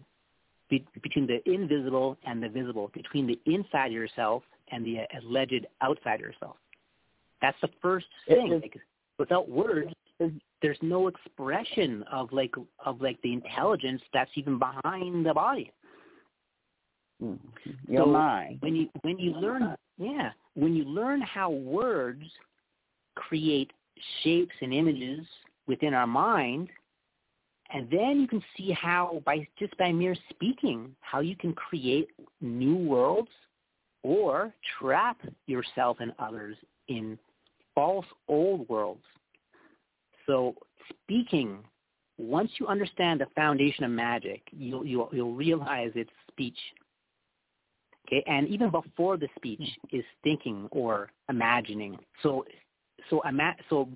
be- between the invisible and the visible, between the inside yourself and the alleged outside yourself. That's the first thing. Like, without words, there's no expression of like of like the intelligence that's even behind the body. Mm-hmm. Your so mind. When you when you learn, yeah, when you learn how words create shapes and images within our mind, and then you can see how by just by mere speaking, how you can create new worlds or trap yourself and others in false old worlds. So speaking once you understand the foundation of magic, you'll you'll, you'll realize it's speech. Okay, and even before the speech is thinking or imagining. So, so ima- so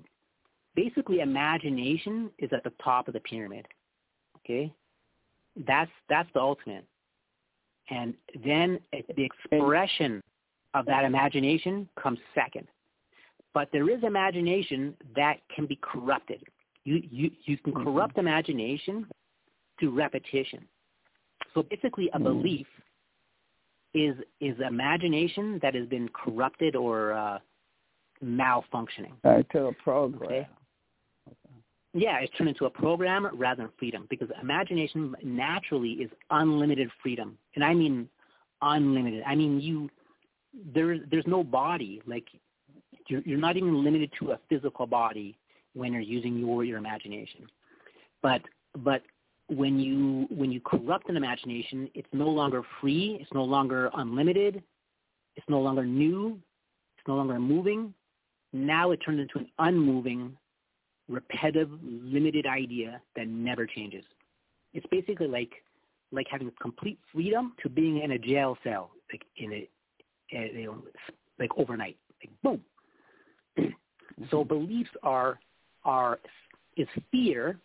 basically, imagination is at the top of the pyramid. Okay, that's that's the ultimate, and then the expression of that imagination comes second. But there is imagination that can be corrupted. You, you, you can corrupt imagination through repetition. So basically a belief is, is imagination that has been corrupted or uh, malfunctioning. Uh, to a program. Okay. Yeah, it's turned into a program rather than freedom because imagination naturally is unlimited freedom. And I mean unlimited. I mean you there there's no body like you're, you're not even limited to a physical body when you're using your your imagination. But but when you when you corrupt an imagination, it's no longer free. It's no longer unlimited. It's no longer new. It's no longer moving. Now it turns into an unmoving, repetitive, limited idea that never changes. It's basically like like having complete freedom to being in a jail cell, like in a, a you know, like overnight, like boom. So beliefs are are is fear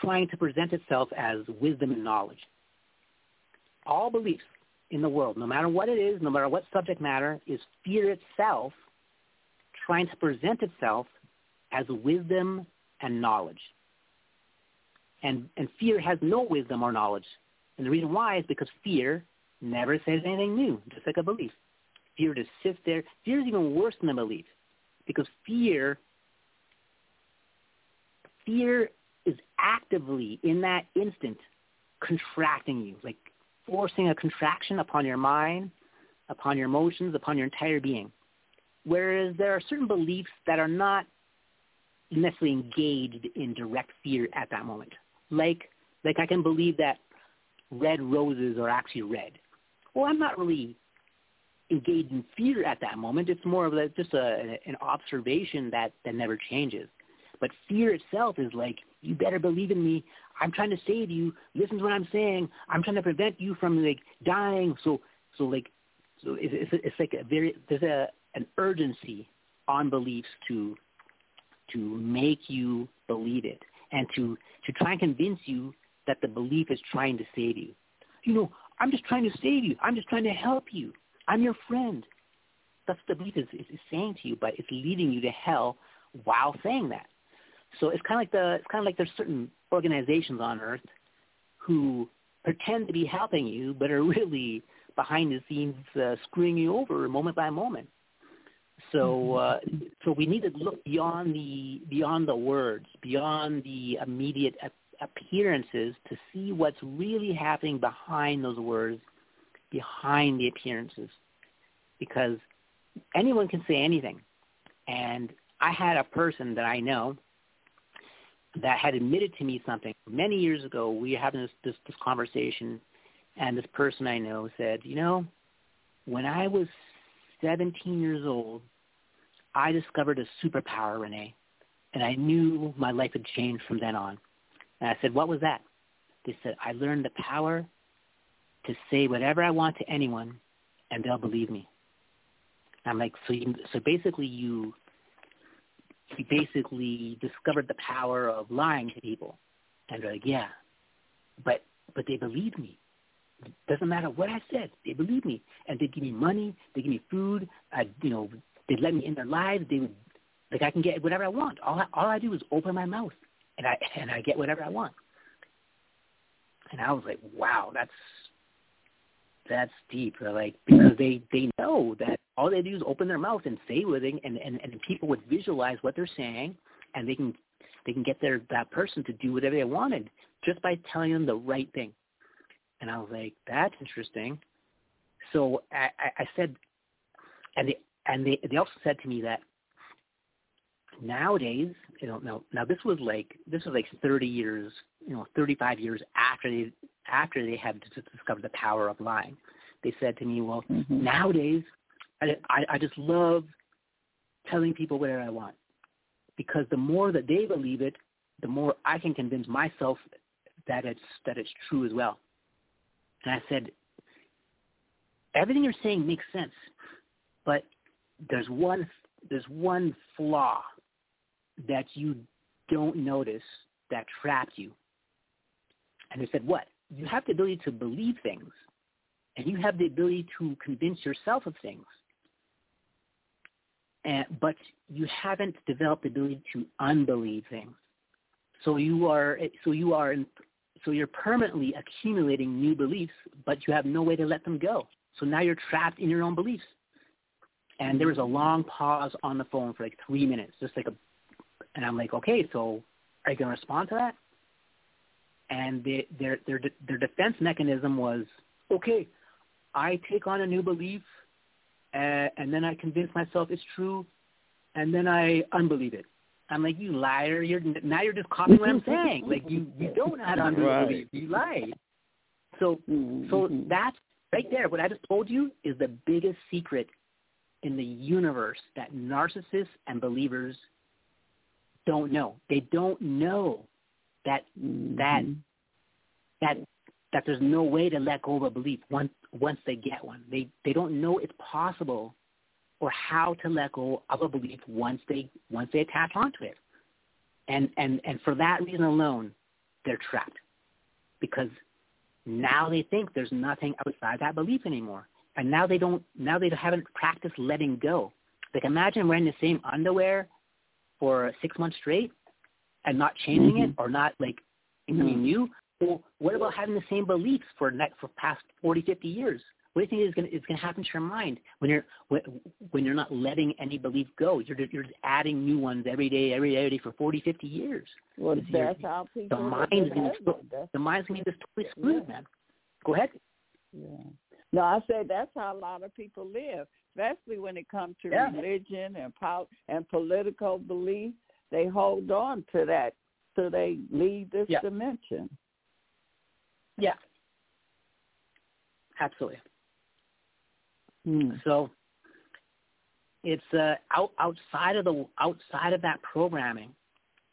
trying to present itself as wisdom and knowledge. All beliefs in the world, no matter what it is, no matter what subject matter, is fear itself trying to present itself as wisdom and knowledge. And, and fear has no wisdom or knowledge. And the reason why is because fear never says anything new, just like a belief. Fear just sits there. Fear is even worse than a belief because fear fear is actively in that instant contracting you, like forcing a contraction upon your mind, upon your emotions, upon your entire being. Whereas there are certain beliefs that are not necessarily engaged in direct fear at that moment. Like, like I can believe that red roses are actually red. Well, I'm not really engaged in fear at that moment. It's more of a, just a, an observation that, that never changes. But fear itself is like, you better believe in me. I'm trying to save you. Listen to what I'm saying. I'm trying to prevent you from like dying. So, so like, so it's, it's, it's like a very there's a an urgency on beliefs to to make you believe it and to to try and convince you that the belief is trying to save you. You know, I'm just trying to save you. I'm just trying to help you. I'm your friend. That's what the belief is, is, is saying to you, but it's leading you to hell while saying that. So it's kind of like the it's kind of like there's certain organizations on Earth who pretend to be helping you, but are [LAUGHS] really behind the scenes uh, screwing you over moment by moment. So uh, so we need to look beyond the beyond the words, beyond the immediate appearances to see what's really happening behind those words, behind the appearances, because anyone can say anything. And I had a person that I know that had admitted to me something many years ago. We were having this, this, this conversation, and this person I know said, you know, when I was 17 years old, I discovered a superpower, Rene, and I knew my life had changed from then on. And I said, what was that? They said, I learned the power to say whatever I want to anyone, and they'll believe me. I'm like, so you, so basically you he basically discovered the power of lying to people. And they're like, yeah, but but they believe me. Doesn't matter what I said, they believe me, and they give me money, they give me food. I, you know, they let me in their lives. They would, like, I can get whatever I want. All I, all I do is open my mouth, and I and I get whatever I want. And I was like, wow, that's that's deep. Like because they they know that all they do is open their mouth and say something, and and and people would visualize what they're saying, and they can they can get their that person to do whatever they wanted just by telling them the right thing. And I was like, that's interesting. So I I, I said, and they and they they also said to me that nowadays, you know, now now this was like this was like 30 years, you know, 35 years after they after they had discovered the power of lying. They said to me, well, mm-hmm. nowadays, I, I, I just love telling people whatever I want because the more that they believe it, the more I can convince myself that it's that it's true as well. And I said, everything you're saying makes sense, but there's one there's one flaw that you don't notice that trapped you. And they said, what? You have the ability to believe things, and you have the ability to convince yourself of things. And, but you haven't developed the ability to unbelieve things. So you are so you are so you're permanently accumulating new beliefs, but you have no way to let them go. So now you're trapped in your own beliefs. And there was a long pause on the phone for like three minutes, just like a, and I'm like, okay, so are you going to respond to that? And they, their their their defense mechanism was, okay, I take on a new belief, uh, and then I convince myself it's true, and then I unbelieve it. I'm like, you liar! You're now you're just copying what I'm [LAUGHS] saying. Like you you don't know how to unbelieve. Right. You lie. So mm-hmm. so that's right there. What I just told you is the biggest secret in the universe that narcissists and believers don't know. They don't know that mm-hmm. that that that there's no way to let go of a belief once once they get one. They they don't know it's possible or how to let go of a belief once they once they attach onto it. And and and for that reason alone, they're trapped because now they think there's nothing outside that belief anymore and now they don't now they haven't practiced letting go. Like imagine wearing the same underwear for six months straight and not changing mm-hmm. it or not like becoming mm-hmm. new. Well, what about having the same beliefs for next for past 40, 50 years? What do you think is going to, is going to happen to your mind when you're when, when you're not letting any belief go? You're you're just adding new ones every day, every day for 40, 50 years. Well, that's how people. The mind is going to the mind's going to be just totally screwed, yeah. man. Go ahead. Yeah. No, I say that's how a lot of people live, especially when it comes to yeah. religion and po- and political belief. They hold on to that so they leave this yeah. dimension. Yeah, absolutely. Hmm. So it's uh, out, outside of the outside of that programming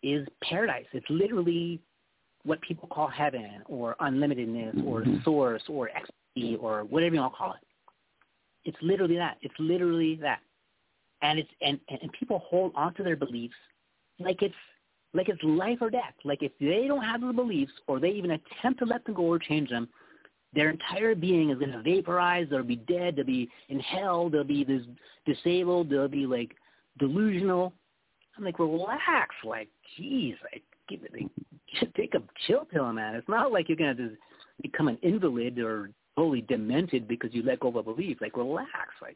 is paradise. It's literally what people call heaven or unlimitedness or mm-hmm. source or ecstasy or whatever you want to call it. It's literally that. It's literally that. And it's and, and people hold on to their beliefs like it's like it's life or death. Like if they don't have the beliefs or they even attempt to let them go or change them, their entire being is going to vaporize. They'll be dead. They'll be in hell. They'll be dis- disabled. They'll be like delusional. I'm like, relax. Like, geez, like, give it, like, [LAUGHS] take a chill pill, man. It's not like you're going to just become an invalid or totally demented because you let go of a belief. Like relax, like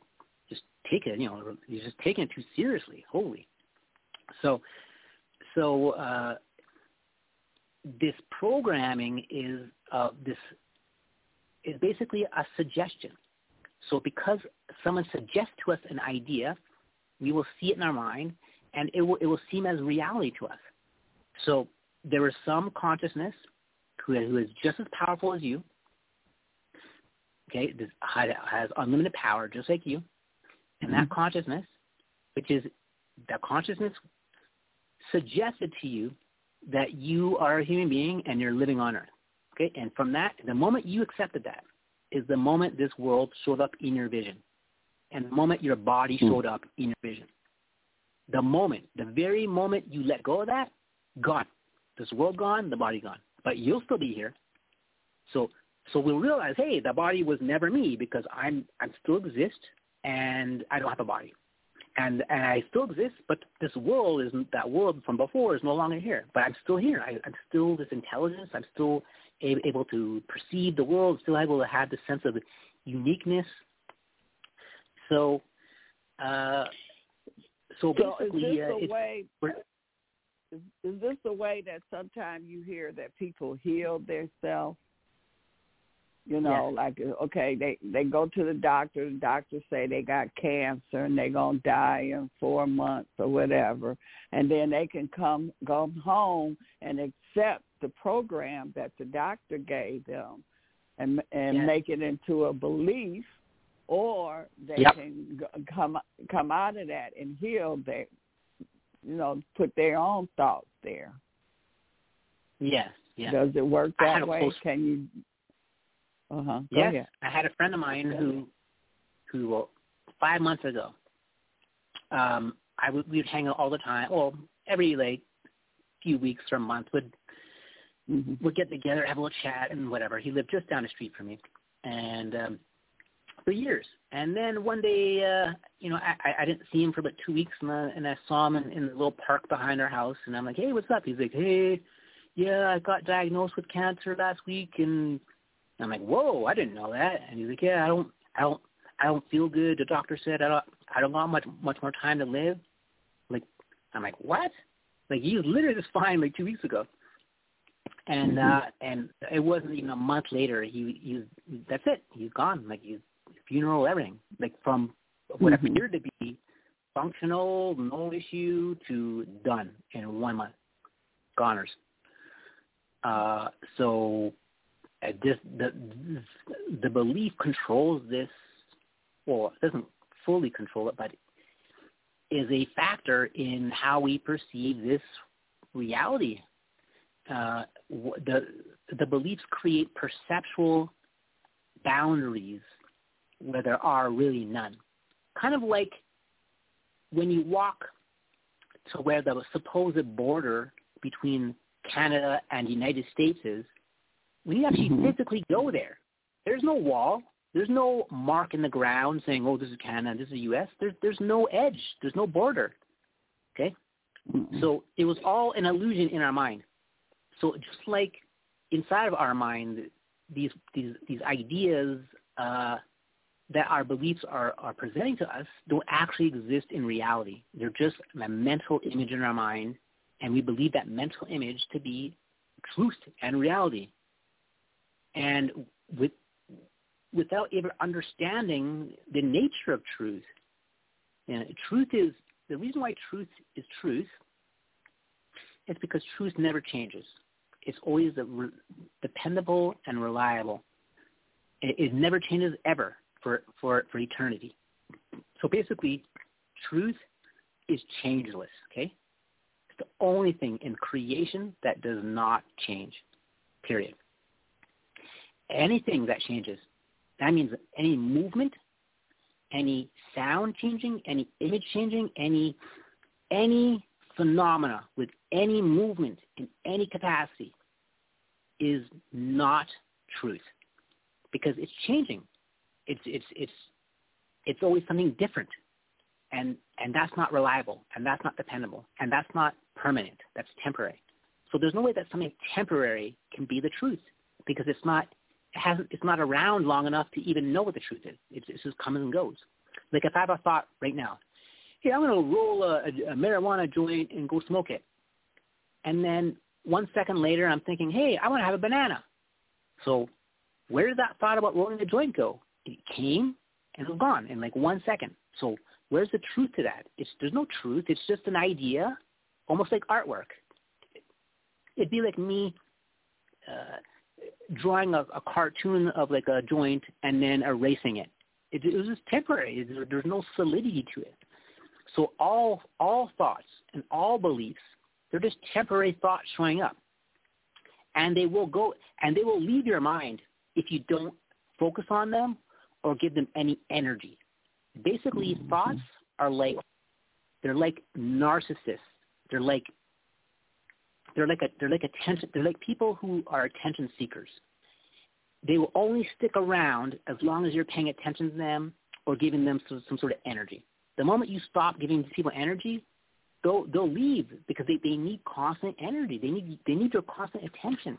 just take it. You know, you're just taking it too seriously. Holy. So, so uh, this programming is uh, this is basically a suggestion. So because someone suggests to us an idea, we will see it in our mind, and it will it will seem as reality to us. So there is some consciousness who who is just as powerful as you, okay, this has unlimited power just like you. And that mm-hmm. consciousness, which is that consciousness suggested to you that you are a human being and you're living on earth. Okay? And from that, the moment you accepted that is the moment this world showed up in your vision. And the moment your body hmm. showed up in your vision. The moment, the very moment you let go of that, gone. This world gone, the body gone. But you'll still be here. So so we'll realize, hey, the body was never me because I'm I still exist and I don't have a body. And and I still exist, but this world is that world from before is no longer here. But I'm still here. I, I'm still this intelligence. I'm still able to perceive the world. Still able to have this sense of uniqueness. So, uh, so basically, is this uh, way? Is, is this the way that sometimes you hear that people heal themselves? You know, yes. like uh, okay, they they go to the doctor. The doctor say they got cancer and they're gonna die in four months or whatever, and then they can come go home and accept the program that the doctor gave them, and and yes. make it into a belief, or they yep. can come come out of that and heal their, you know, put their own thoughts there. Yes. Yeah. Does it work that way? close- Can you? Uh huh. Go yes. ahead. I had a friend of mine who, who well, five months ago, um, I would we would hang out all the time. Well, every like few weeks or a month would hmm would get together, have a little chat, and whatever. He lived just down the street from me, and um, for years. And then one day, uh, you know, I, I- I didn't see him for about two weeks, and I, and I saw him in, in the little park behind our house, and I'm like, hey, what's up? He's like, hey, yeah, I got diagnosed with cancer last week, and I'm like, whoa, I didn't know that. And he's like, yeah, I don't, I don't, I don't feel good. The doctor said I don't, I don't got much, much more time to live. Like, I'm like, what? Like he was literally just fine like two weeks ago. And uh and it wasn't even a month later. He he was that's it. He's gone. Like he's funeral, everything. Like from what Mhm. appeared to be functional, no issue to done in one month. Goners. Uh, so this the the belief controls this. Well, it doesn't fully control it, but is a factor in how we perceive this reality. Uh, the the beliefs create perceptual boundaries where there are really none. Kind of like when you walk to where the supposed border between Canada and United States is, you actually Mhm. physically go there, there's no wall. There's no mark in the ground saying, "Oh, this is Canada, this is the U.S." There's there's no edge. There's no border. Okay, Mhm. so it was all an illusion in our mind. So just like inside of our mind, these these these ideas uh, that our beliefs are are presenting to us don't actually exist in reality. They're just a mental image in our mind, and we believe that mental image to be truth and reality. And with without ever understanding the nature of truth, and truth is the reason why truth is truth. It's because truth never changes. It's always re- dependable and reliable. It, it never changes ever for, for, for eternity. So basically, truth is changeless, okay? It's the only thing in creation that does not change, period. Anything that changes, that means any movement, any sound changing, any image changing, any any phenomena with any movement in any capacity is not truth because it's changing. It's it's it's it's always something different, and and that's not reliable, and that's not dependable, and that's not permanent. That's temporary. So there's no way that something temporary can be the truth because it's not hasn't it's not around long enough to even know what the truth is. It's, it just comes and goes. Like if I have a thought right now, hey, I'm going to roll a, a, a marijuana joint and go smoke it, and then one second later I'm thinking, hey, I want to have a banana. So where did that thought about rolling a joint go? It came and it was gone in like one second. So where's the truth to that? It's there's no truth. It's just an idea, almost like artwork. It'd be like me uh, drawing a, a cartoon of like a joint and then erasing it. It, it was just temporary. There, there's no solidity to it. So all all thoughts and all beliefs, they're just temporary thoughts showing up, and they will go and they will leave your mind if you don't focus on them or give them any energy. Basically, mm-hmm. thoughts are like they're like narcissists. They're like they're like a they're like attention they're like people who are attention seekers. They will only stick around as long as you're paying attention to them or giving them some, some sort of energy. The moment you stop giving people energy, they'll they'll leave because they, they need constant energy. They need they need your constant attention.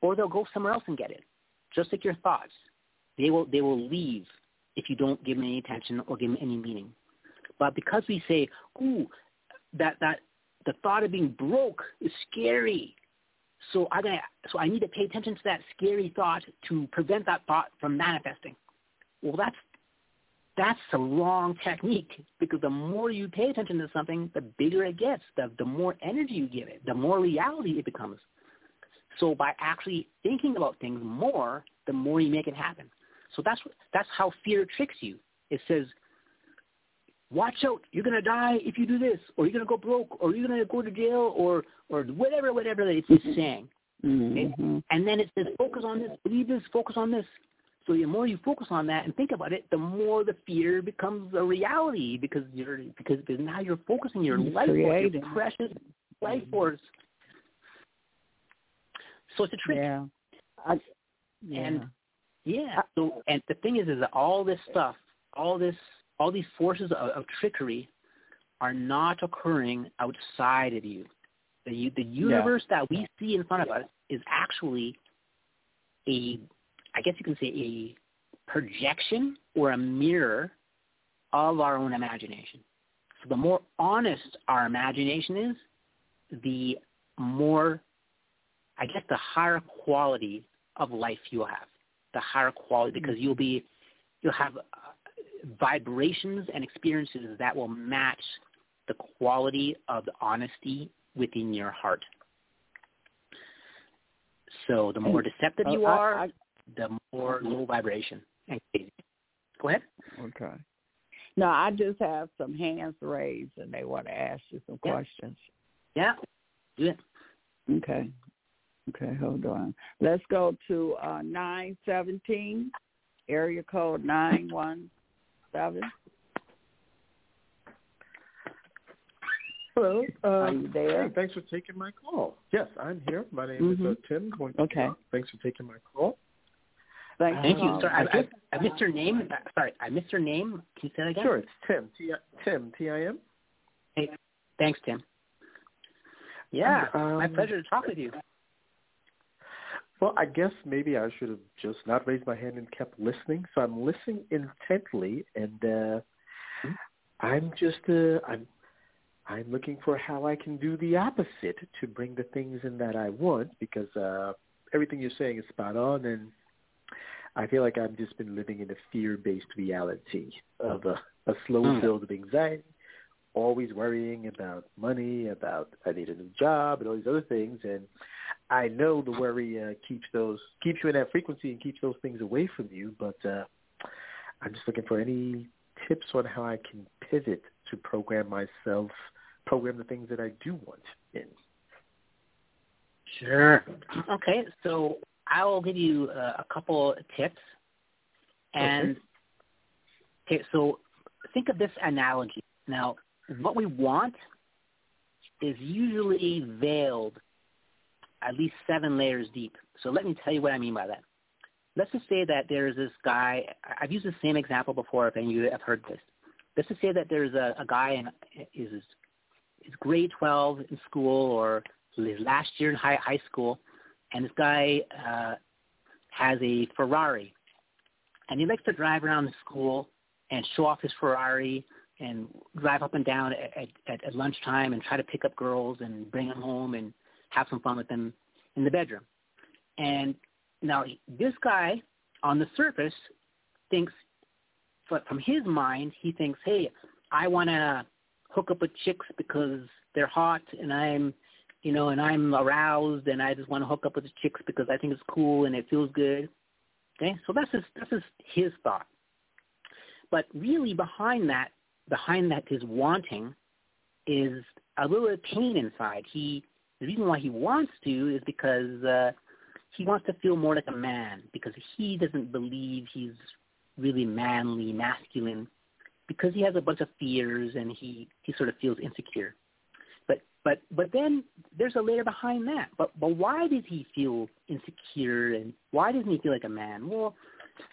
Or they'll go somewhere else and get it. Just like your thoughts. They will they will leave if you don't give them any attention or give them any meaning. But because we say, ooh, that that the thought of being broke is scary. So I gotta, so I need to pay attention to that scary thought to prevent that thought from manifesting. Well, that's that's a wrong technique because the more you pay attention to something, the bigger it gets. The the more energy you give it, the more reality it becomes. So by actually thinking about things more, the more you make it happen. So that's that's how fear tricks you. It says, watch out, you're gonna die if you do this, or you're gonna go broke, or you're gonna go to jail, or or whatever, whatever that it's saying. Mm-hmm. And then it says, focus on this, believe this, focus on this. So the more you focus on that and think about it, the more the fear becomes a reality because you're because now you're focusing your You're life force, your precious life force. So it's a trick. Yeah. I, yeah. And yeah. So and the thing is, is that all this stuff, all this, all these forces of, of trickery, are not occurring outside of you. The the universe that we see in front of us is actually a, I guess you can say a projection or a mirror of our own imagination. So the more honest our imagination is, the more, I guess, the higher quality of life you'll have. The higher quality mm-hmm. because you'll be, you'll have vibrations and experiences that will match the quality of the honesty within your heart. So the more deceptive you Uh, I- are, I- the more low vibration. Go ahead. Okay. No, I just have some hands raised and they want to ask you some Yeah. questions. Yeah. Do it. Okay. Okay, hold on. Let's go to uh nine seventeen, area code nine one seven. Hello. Uh, Are you there? hey, thanks for taking my call. Yes, I'm here. My name is uh, Mhm. Tim. Going Okay. Thanks for taking my call. Thank, Thank you. Um, Sorry, I, I I, missed your name. Uh, Sorry, I missed your name. Can you say that again? Sure, it's Tim. T Tim T I M. Thanks, Tim. Yeah, Um, my pleasure to talk with you. Well, I guess maybe I should have just not raised my hand and kept listening. So I'm listening intently, and uh, I'm just uh, I'm I'm looking for how I can do the opposite to bring the things in that I want because uh, everything you're saying is spot on, and I feel like I've just been living in a fear-based reality of a, a slow Mm. build of anxiety, always worrying about money, about I need a new job, and all these other things, and I know the worry uh, keeps those keeps you in that frequency and keeps those things away from you. But uh, I'm just looking for any tips on how I can pivot to program myself, program the things that I do want in. Sure. Okay, so I will give you uh, a couple tips. And okay, so think of this analogy. Now, what we want is usually veiled at least seven layers deep. So let me tell you what I mean by that. Let's just say that there's this guy. I've used the same example before. If any of you have heard this, let's just say that there's a, a guy in is is grade 12 in school or his last year in high high school, and this guy uh, has a Ferrari, and he likes to drive around the school and show off his Ferrari and drive up and down at, at, at lunchtime and try to pick up girls and bring them home and have some fun with them in the bedroom. And now this guy on the surface thinks, but from his mind, he thinks, hey, I want to hook up with chicks because they're hot and I'm, you know, and I'm aroused and I just want to hook up with the chicks because I think it's cool and it feels good. Okay, so that's just that's just his thought. But really, behind that, behind that, his wanting is a little bit of pain inside. He the reason why he wants to is because uh, he wants to feel more like a man because he doesn't believe he's really manly, masculine, because he has a bunch of fears and he he sort of feels insecure. But but but then there's a layer behind that. But but why does he feel insecure and why doesn't he feel like a man? Well,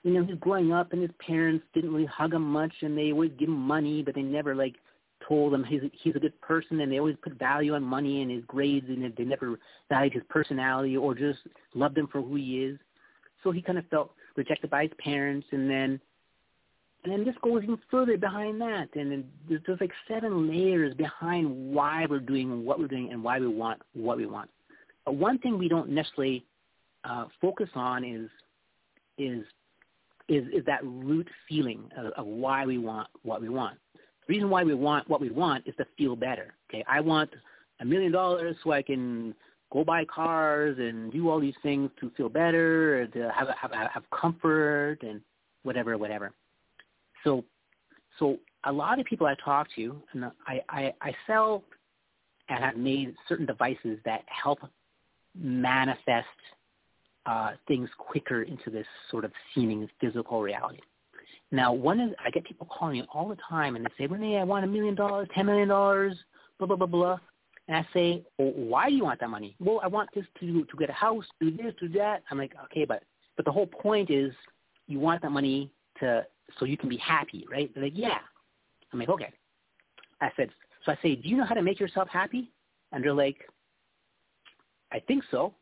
you know, he's growing up and his parents didn't really hug him much and they always give him money, but they never like told him he's he's a good person and they always put value on money and his grades and they never valued his personality or just loved him for who he is. So he kind of felt rejected by his parents and then and then this goes even further behind that and then there's, there's like seven layers behind why we're doing what we're doing and why we want what we want. But one thing we don't necessarily uh, focus on is is is is that root feeling of, of why we want what we want. Reason why we want what we want is to feel better. Okay, I want a million dollars so I can go buy cars and do all these things to feel better, or to have have have comfort and whatever, whatever. So, so a lot of people I talk to, and I I, I sell and have made certain devices that help manifest uh, things quicker into this sort of seeming physical reality. Now, one is I get people calling me all the time, and they say, Rene, I want a million dollars, ten million dollars, blah blah blah blah. And I say, well, why do you want that money? Well, I want this to to get a house, do this, do that. I'm like, okay, but but the whole point is you want that money to so you can be happy, right? They're like, yeah. I'm like, okay. I said, so I say, do you know how to make yourself happy? And they're like, I think so.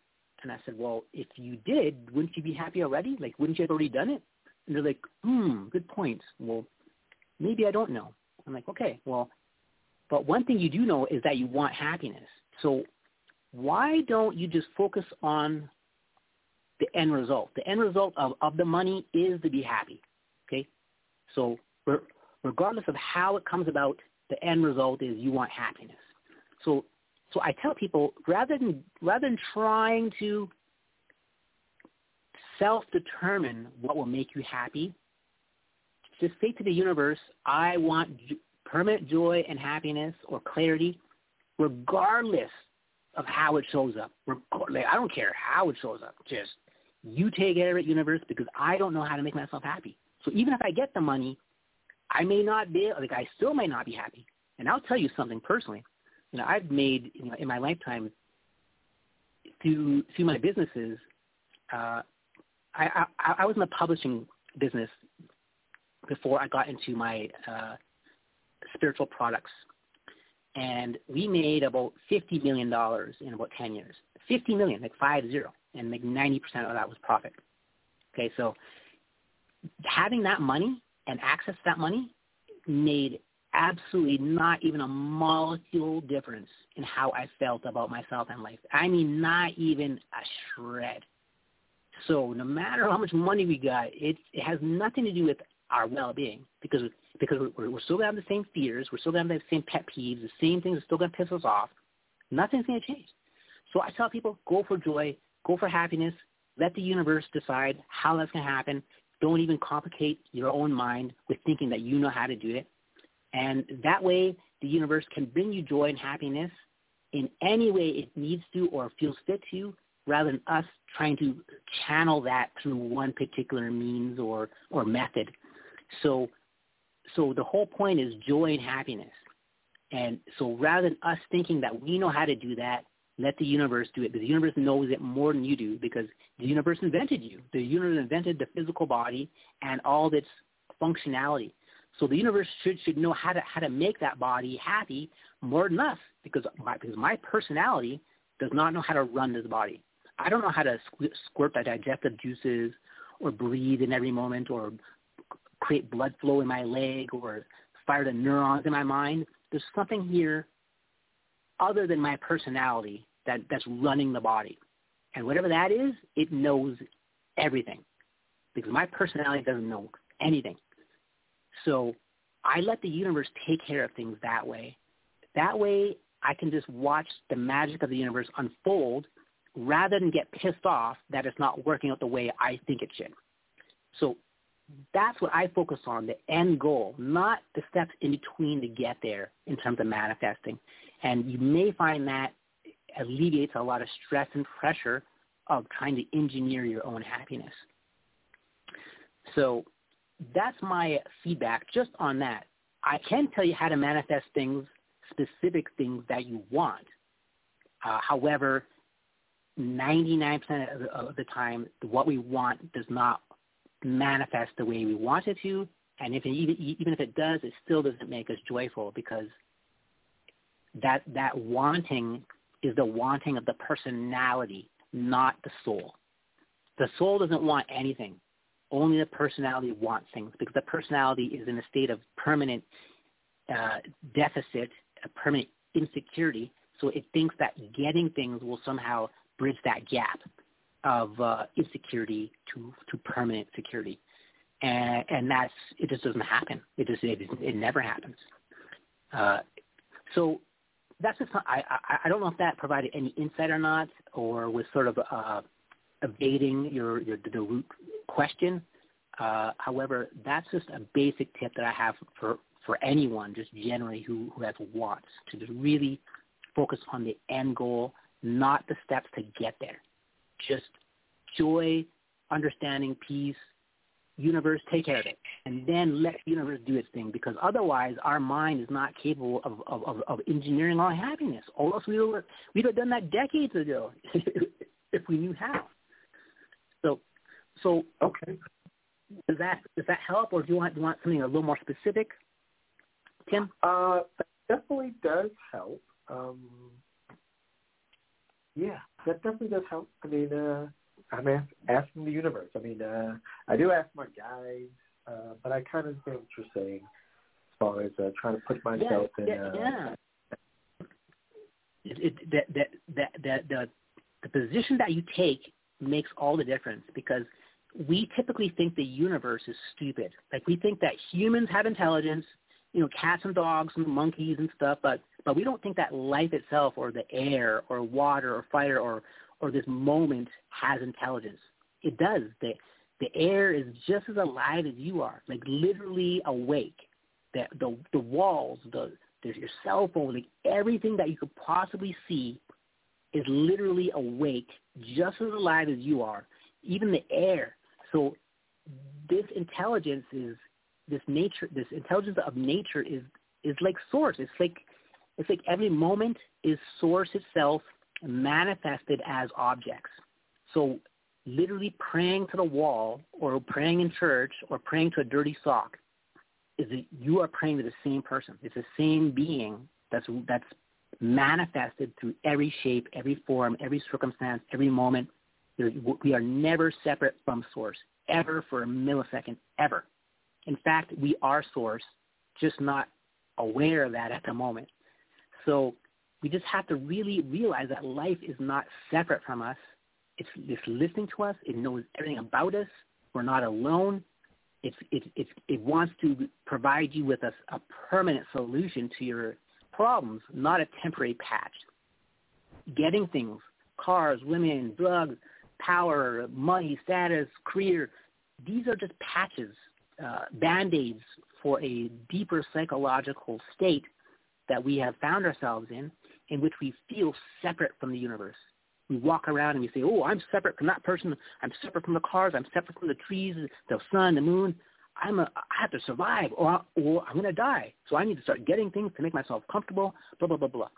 And I said, well, if you did, wouldn't you be happy already? Like, wouldn't you have already done it? And they're like, hmm, good point. Well, maybe I don't know. I'm like, okay, well, but one thing you do know is that you want happiness. So why don't you just focus on the end result? The end result of, of the money is to be happy. Okay? So regardless of how it comes about, the end result is you want happiness. So so I tell people rather than rather than trying to self-determine what will make you happy, just say to the universe, I want permanent joy and happiness or clarity, regardless of how it shows up. I don't care how it shows up. Just you take care of it, universe, because I don't know how to make myself happy. So even if I get the money, I may not be like I still may not be happy. And I'll tell you something personally. You know, I've made you know, in my lifetime through through my businesses. Uh, I, I I was in the publishing business before I got into my uh, spiritual products, and we made about fifty million dollars in about ten years. Fifty million, like five zero, and like ninety percent of that was profit. Okay, so having that money and access to that money made absolutely not even a molecule difference in how I felt about myself and life. I mean, not even a shred. So no matter how much money we got, it, it has nothing to do with our well-being because because we're, we're still gonna have the same fears, we're still gonna have the same pet peeves, the same things are still gonna piss us off. Nothing's gonna change. So I tell people, go for joy, go for happiness, let the universe decide how that's gonna happen. Don't even complicate your own mind with thinking that you know how to do it. And that way, the universe can bring you joy and happiness in any way it needs to or feels fit to, rather than us trying to channel that through one particular means or, or method. So, so the whole point is joy and happiness. And so rather than us thinking that we know how to do that, let the universe do it. The universe knows it more than you do because the universe invented you. The universe invented the physical body and all of its functionality. So the universe should should know how to how to make that body happy more than us because my because my personality does not know how to run this body. I don't know how to squirt the digestive juices or breathe in every moment or create blood flow in my leg or fire the neurons in my mind. There's something here other than my personality that, that's running the body. And whatever that is, it knows everything. Because my personality doesn't know anything. So I let the universe take care of things that way. That way I can just watch the magic of the universe unfold rather than get pissed off that it's not working out the way I think it should. So that's what I focus on, the end goal, not the steps in between to get there in terms of manifesting. And you may find that alleviates a lot of stress and pressure of trying to engineer your own happiness. So that's my feedback just on that. I can tell you how to manifest things, specific things that you want. Uh, however, 99% of the, time, what we want does not manifest the way we want it to. And if it, even, even if it does, it still doesn't make us joyful because that, that wanting is the wanting of the personality, not the soul. The soul doesn't want anything only the personality wants things because the personality is in a state of permanent uh, deficit, a permanent insecurity. So it thinks that getting things will somehow bridge that gap of uh, insecurity to, to permanent security. And, and that's, it just doesn't happen. It just, it, it never happens. Uh, so that's just, I, I, I don't know if that provided any insight or not, or was sort of uh, evading your, your the root question. Uh, however, that's just a basic tip that I have for, for anyone, just generally who, who has wants, to just really focus on the end goal not the steps to get there. Just joy, understanding, peace, universe, take care of it. And then let the universe do its thing because otherwise our mind is not capable of, of, of, of engineering our happiness. Or else we would, we'd have done that decades ago [LAUGHS] if we knew how. So, so okay. Does that does that help, or do you want do you want something a little more specific, Tim? Uh, that definitely does help. Um, yeah, that definitely does help. I mean, uh, I'm ask, asking the universe. I mean, uh, I do ask my guides, uh, but I kind of understand what you're saying as far as uh, trying to put myself yeah, in. Yeah, uh, yeah. It, it, that that that that the the position that you take makes all the difference because we typically think the universe is stupid. Like we think that humans have intelligence, you know, cats and dogs and monkeys and stuff, but but we don't think that life itself or the air or water or fire or or this moment has intelligence. It does. The the air is just as alive as you are, like literally awake. The the the walls, the there's your cell phone, like everything that you could possibly see is literally awake, just as alive as you are. Even the air. So this intelligence is this nature. This intelligence of nature is is like source. It's like it's like every moment is source itself manifested as objects. So literally praying to the wall or praying in church or praying to a dirty sock is that you are praying to the same person. It's the same being that's that's manifested through every shape, every form, every circumstance, every moment. We are never separate from source, ever for a millisecond, ever. In fact, we are source, just not aware of that at the moment. So we just have to really realize that life is not separate from us. It's, it's listening to us. It knows everything about us. We're not alone. It's, it, it's, it wants to provide you with a, a permanent solution to your problems, not a temporary patch. Getting things, cars, women, drugs, power, money, status, career, these are just patches, uh, band-aids for a deeper psychological state that we have found ourselves in, in which we feel separate from the universe. We walk around and we say, oh, I'm separate from that person. I'm separate from the cars. I'm separate from the trees, the sun, the moon. I'm a, I have to survive or, or I'm going to die. So I need to start getting things to make myself comfortable, blah, blah, blah, blah.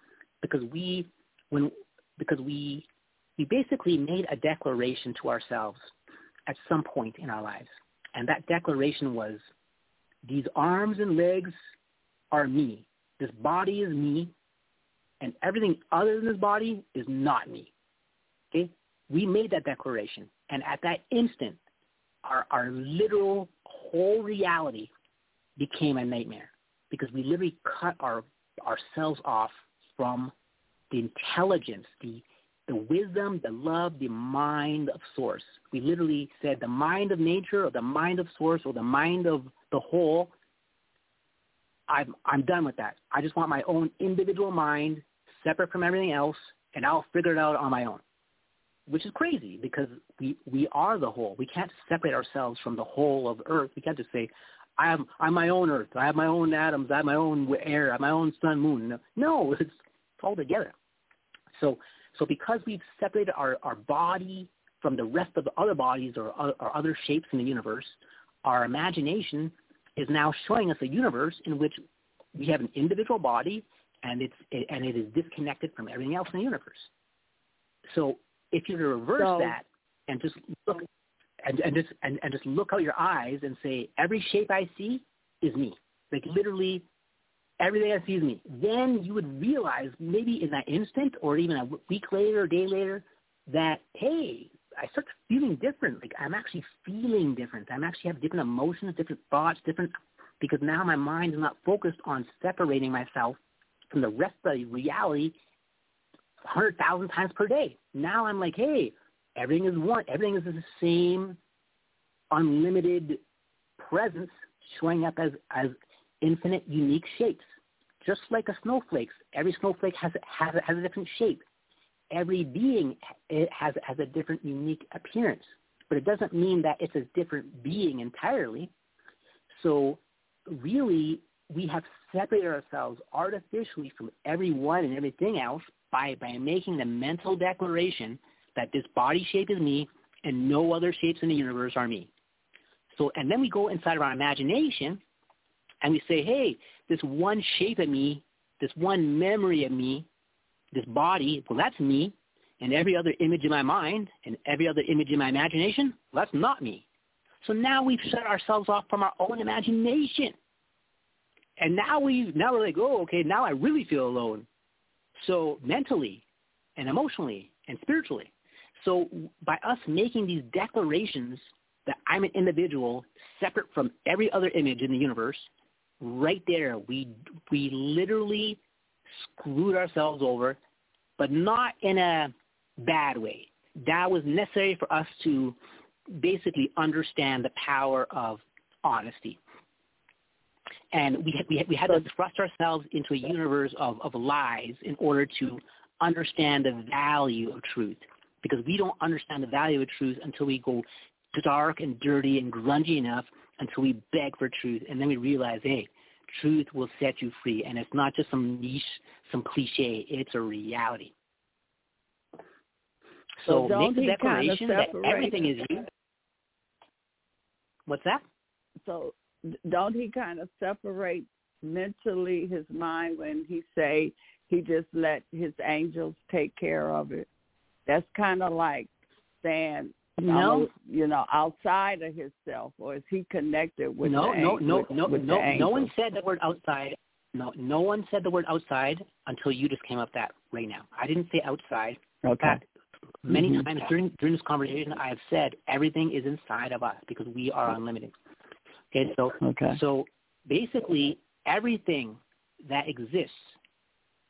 Because we, when, because we, we basically made a declaration to ourselves at some point in our lives. And that declaration was, these arms and legs are me. This body is me, and everything other than this body is not me. Okay? We made that declaration, and at that instant, our, our literal whole reality became a nightmare because we literally cut our ourselves off from the intelligence, the the wisdom, the love, the mind of source. We literally said the mind of nature or the mind of source or the mind of the whole I'm I'm done with that. I just want my own individual mind, separate from everything else, and I'll figure it out on my own. Which is crazy because we we are the whole. We can't separate ourselves from the whole of Earth. We can't just say, I am I'm my own Earth. I have my own atoms. I have my own air. I have my own sun, moon. No, [LAUGHS] it's all together. So so because we've separated our our body from the rest of the other bodies or, or other shapes in the universe, our imagination is now showing us a universe in which we have an individual body and it's and it is disconnected from everything else in the universe. So if you reverse so, that and just look and, and just and, and just look out your eyes and say every shape I see is me. Like literally everything I see is me. Then you would realize maybe in that instant or even a week later or day later that hey, I start feeling different. Like I'm actually feeling different. I'm actually have different emotions, different thoughts, different because now my mind is not focused on separating myself from the rest of the reality hundred thousand times per day. Now I'm like, hey, everything is one. Everything is the same unlimited presence showing up as as infinite unique shapes. Just like a snowflake, every snowflake has has has a different shape every being has has a different unique appearance, but it doesn't mean that it's a different being entirely. So really, we have separated ourselves artificially from everyone and everything else by, by making the mental declaration that this body shape is me and no other shapes in the universe are me. So, and then we go inside of our imagination and we say, hey, this one shape of me, this one memory of me, this body, well, that's me. And every other image in my mind and every other image in my imagination, well, that's not me. So now we've shut ourselves off from our own imagination. And now we now we're like, oh, okay, now I really feel alone. So mentally and emotionally and spiritually. So by us making these declarations that I'm an individual separate from every other image in the universe, right there we we literally screwed ourselves over, but not in a bad way. That was necessary for us to basically understand the power of honesty. And we, we, we had to thrust ourselves into a universe of, of lies in order to understand the value of truth. Because we don't understand the value of truth until we go dark and dirty and grungy enough until we beg for truth. And then we realize, hey, truth will set you free. And it's not just some niche, some cliche. It's a reality. So, so make the declaration kind of that everything is you. What's that? So don't he kind of separate mentally his mind when he say he just let his angels take care of it? That's kind of like saying no, you know, outside of himself, or is he connected with no, no, no, no, no, no one said the word outside. No, no one said the word outside until you just came up that right now. I didn't say outside. Okay. That, many mm-hmm. times during during this conversation, I have said everything is inside of us because we are unlimited. Okay, so okay. so basically everything that exists,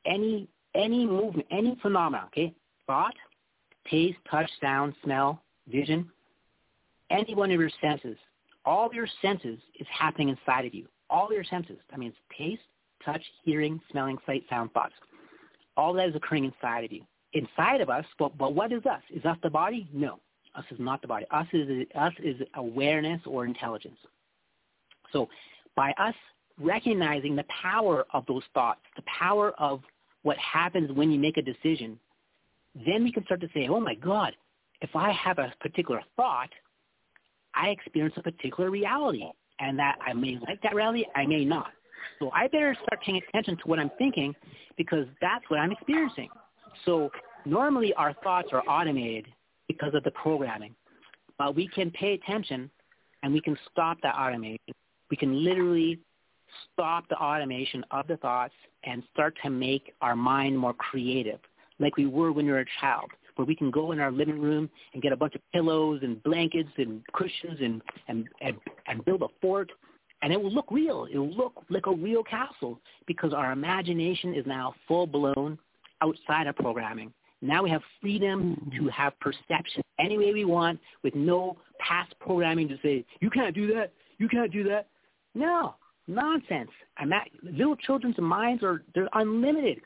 any any movement, any phenomena, okay, thought, taste, touch, sound, smell, vision, any one of your senses, all of your senses is happening inside of you. All of your senses. I mean, taste, touch, hearing, smelling, sight, sound, thoughts. All that is occurring inside of you. Inside of us, but, but what is us? Is us the body? No. Us is not the body. Us is, us is awareness or intelligence. So by us recognizing the power of those thoughts, the power of what happens when you make a decision, then we can start to say, oh my God, if I have a particular thought, I experience a particular reality. And that I may like that reality, I may not. So I better start paying attention to what I'm thinking because that's what I'm experiencing. So normally our thoughts are automated because of the programming. But we can pay attention and we can stop that automation we can literally stop the automation of the thoughts and start to make our mind more creative, like we were when we were a child, where we can go in our living room and get a bunch of pillows and blankets and cushions and, and, and, and build a fort, and it will look real. It will look like a real castle because our imagination is now full-blown outside of programming. Now we have freedom mm-hmm. to have perception any way we want with no past programming to say, you can't do that, you can't do that. No, nonsense. I'm little children's minds are they're unlimited.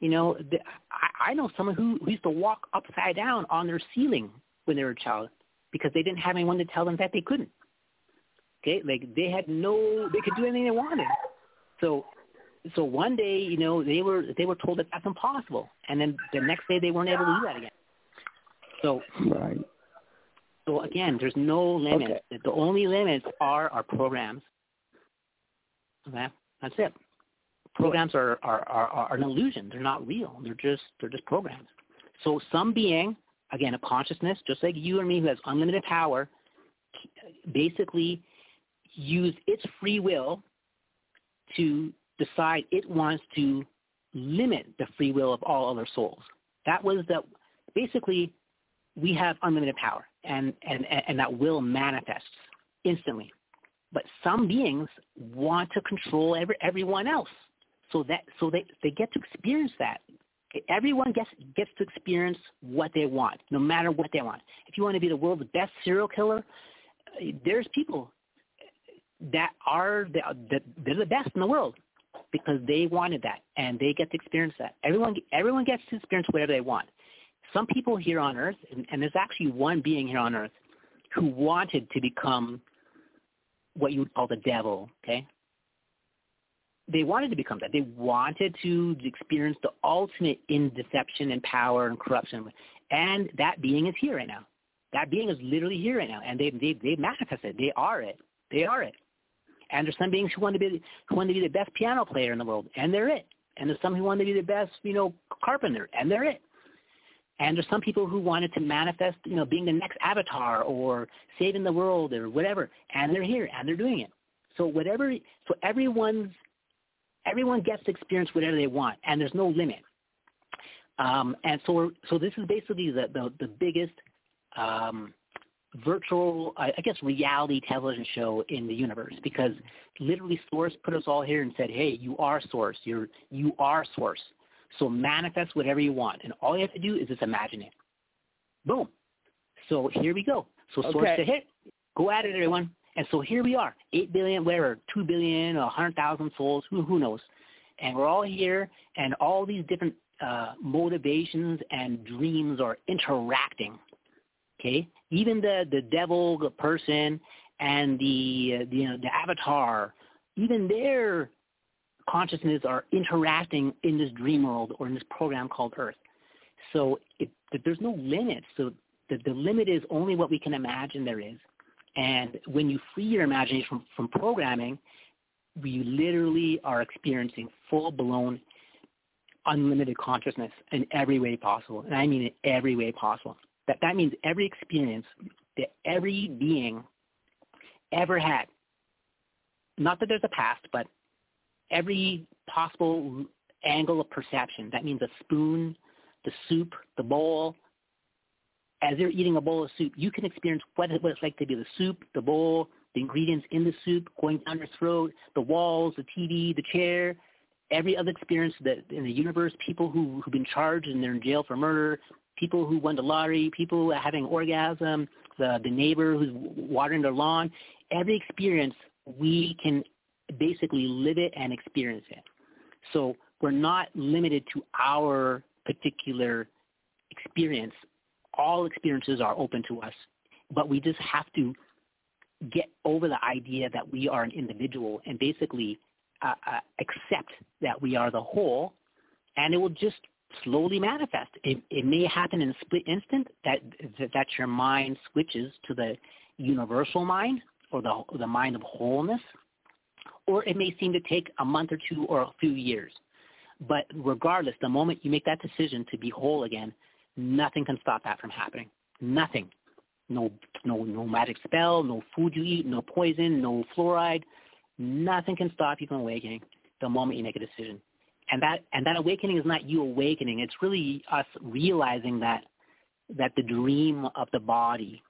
You know, the, I, I know someone who, who used to walk upside down on their ceiling when they were a child because they didn't have anyone to tell them that they couldn't. Okay, like they had no, they could do anything they wanted. So, so one day, you know, they were they were told that that's impossible, and then the next day they weren't able to do that again. So, right. So again, there's no limits. Okay. The only limits are our programs Okay, that's it. Programs are, are, are, are an illusion. They're not real. They're just they're just programs. So some being, again, a consciousness, just like you and me, who has unlimited power, basically use its free will to decide it wants to limit the free will of all other souls. That was that basically we have unlimited power and, and, and that will manifests instantly. But some beings want to control every, everyone else. So that so they, they get to experience that. Everyone gets gets to experience what they want, no matter what they want. If you want to be the world's best serial killer, there's people that are the, they're the best in the world because they wanted that and they get to experience that. Everyone everyone gets to experience whatever they want. Some people here on Earth, and, and there's actually one being here on Earth who wanted to become what you would call the devil, okay? They wanted to become that. They wanted to experience the ultimate in deception and power and corruption. And that being is here right now. That being is literally here right now. And they they they manifested. They are it. They are it. And there's some beings who want to be who want to be the best piano player in the world, and they're it. And there's some who want to be the best, you know, carpenter, and they're it. And there's some people who wanted to manifest, you know, being the next avatar or saving the world or whatever, and they're here and they're doing it. So whatever, so everyone's, everyone gets to experience whatever they want, and there's no limit. Um, and so, so this is basically the the, the biggest um, virtual, I guess, reality television show in the universe because literally Source put us all here and said, "Hey, you are Source. You're you are Source. So manifest whatever you want, and all you have to do is just imagine it. Boom. So here we go. So Source okay. said, "Hey, go at it, everyone." And so here we are, eight billion, whatever, two billion, a hundred thousand souls, who who knows? And we're all here, and all these different uh, motivations and dreams are interacting. Okay, even the the devil the person and the uh, the, you know, the avatar, even their consciousness are interacting in this dream world or in this program called Earth. So it, there's no limit. So the, the limit is only what we can imagine there is. And when you free your imagination from, from programming, you literally are experiencing full-blown unlimited consciousness in every way possible. And I mean in every way possible. That, that means every experience that every being ever had, not that there's a past, but every possible angle of perception. That means a spoon, the soup, the bowl, as they're eating a bowl of soup, you can experience what, it's like to be the soup, the bowl, the ingredients in the soup going down your throat, the walls, the TV, the chair, every other experience that in the universe, people who, who've been charged and they're in jail for murder, people who won the lottery, people having orgasm, the, the neighbor who's watering their lawn, every experience, we can basically live it and experience it. So we're not limited to our particular experience all experiences are open to us, but we just have to get over the idea that we are an individual and basically uh, uh, accept that we are the whole, and it will just slowly manifest. It, it may happen in a split instant that that your mind switches to the universal mind or the the mind of wholeness, or it may seem to take a month or two or a few years. But regardless, the moment you make that decision to be whole again, Nothing can stop that from happening. Nothing. No, no, no magic spell, no food you eat, no poison, no fluoride. Nothing can stop you from awakening the moment you make a decision. And that, and that awakening is not you awakening. It's really us realizing that, that the dream of the body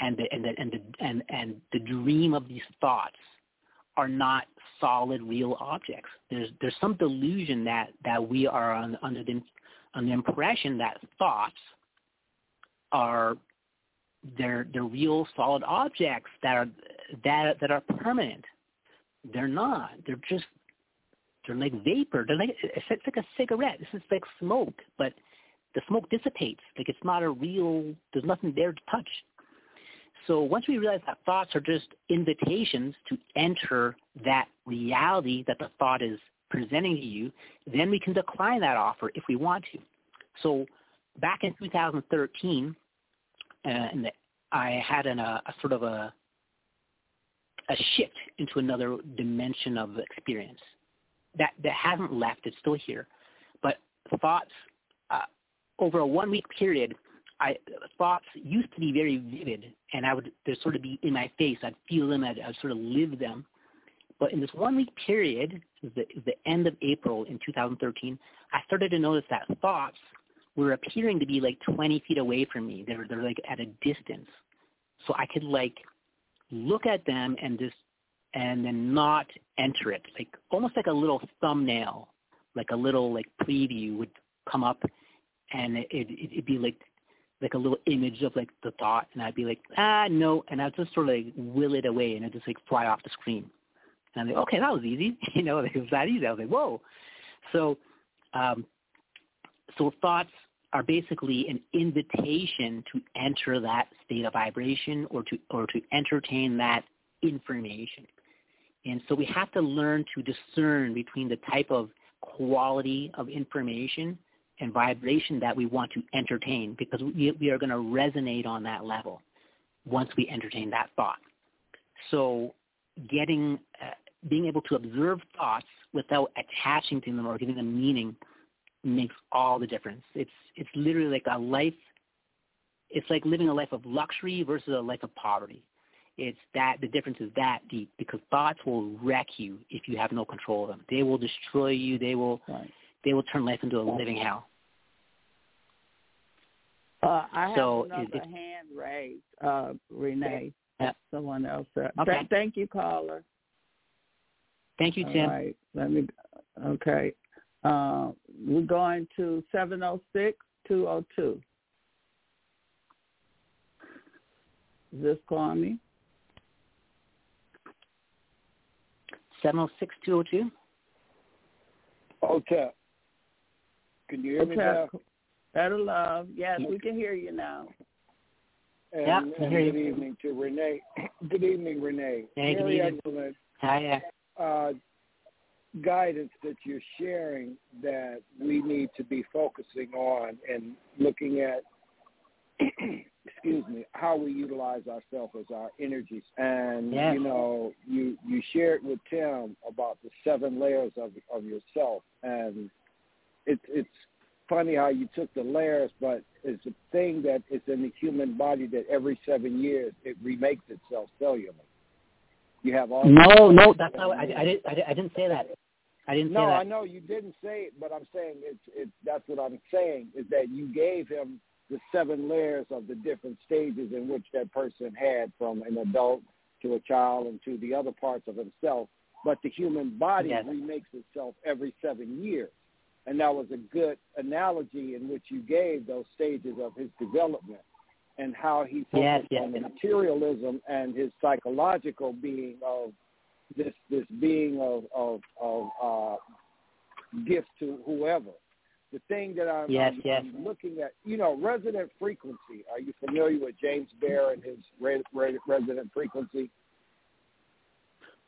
and the, and the, and the, and, and the dream of these thoughts are not solid, real objects. There's, there's some delusion that, that we are on, under the an impression that thoughts are they're they're real solid objects that are that that are permanent. They're not. They're just they're like vapor. They're like it's like a cigarette. This is like smoke, but the smoke dissipates. Like it's not a real. There's nothing there to touch. So once we realize that thoughts are just invitations to enter that reality that the thought is presenting to you, then we can decline that offer if we want to. So back in 2013, uh, I had an, a, a sort of a a shift into another dimension of experience that that hasn't left; it's still here. But thoughts uh, over a one week period, I thoughts used to be very vivid, and I would they sort of be in my face. I'd feel them. I'd, I'd sort of live them. But in this one week period, the, the end of April in 2013, I started to notice that thoughts were appearing to be like 20 feet away from me. They're, they're like at a distance. So I could like look at them and just, and then not enter it. Like almost like a little thumbnail, like a little like preview would come up and it, it, it'd be like, like a little image of like the thought and I'd be like, ah, no. And I'd just sort of like will it away and it'd just like fly off the screen. And I'm like, okay, that was easy. [LAUGHS] you know, it was that easy. I was like, whoa. So, um, so thoughts are basically an invitation to enter that state of vibration or to or to entertain that information. And so we have to learn to discern between the type of quality of information and vibration that we want to entertain because we, we are going to resonate on that level once we entertain that thought. So getting, uh, being able to observe thoughts without attaching to them or giving them meaning makes all the difference. It's, it's literally like a life, it's like living a life of luxury versus a life of poverty. It's that the difference is that deep because thoughts will wreck you if you have no control of them. They will destroy you. They will right. they will turn life into a living hell. Uh, I have so another it, hand raised, uh, Rene. Yeah. Someone else. Uh, okay. Th- thank you, caller. Thank you, Tim. All right. Let me. Okay. Uh, we're going to seven zero oh six two zero oh two. Is this Kwame? 706-202. Okay. Can you hear me now? Better love. Yes, we can hear you now. And, yeah, and good you. evening to Rene. Good evening, Rene. Hey, Very good excellent Hi, uh, guidance that you're sharing that we need to be focusing on and looking at [CLEARS THROAT] excuse me, how we utilize ourselves as our energies. And yes. you know, you you shared with Tim about the seven layers of of yourself, and it's it's funny how you took the layers, but it's a thing that is in the human body that every seven years it remakes itself cellularly. You have all. No, no, that's not. I, I, didn't. I, I didn't say that. I didn't no, say that. No, I know you didn't say it, but I'm saying it's it's that's what I'm saying is that you gave him the seven layers of the different stages in which that person had from an adult to a child and to the other parts of himself. But the human body yes. remakes itself every seven years. And that was a good analogy in which you gave those stages of his development and how he focused yes, yes, on yes. materialism and his psychological being of this this being of of, of uh, gift to whoever the thing that I'm, yes, I'm, yes. I'm, looking at, you know, resonant frequency. Are you familiar with James Bare and his re- re- resonant frequency?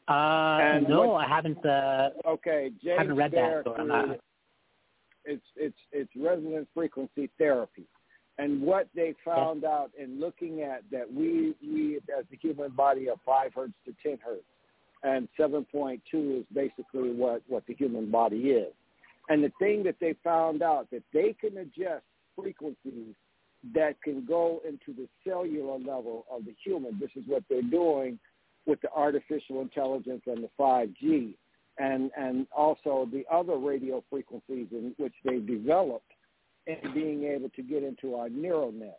Uh, and no, what, I haven't. Uh, okay, James haven't read Bare that. So I'm not... It's it's it's resonant frequency therapy, and what they found out in looking at that we we as the human body are five hertz to ten hertz, and seven point two is basically what what the human body is and the thing that they found out that they can adjust frequencies that can go into the cellular level of the human. This is what they're doing with the artificial intelligence and the 5G and, and also the other radio frequencies in which they developed and being able to get into our neural net.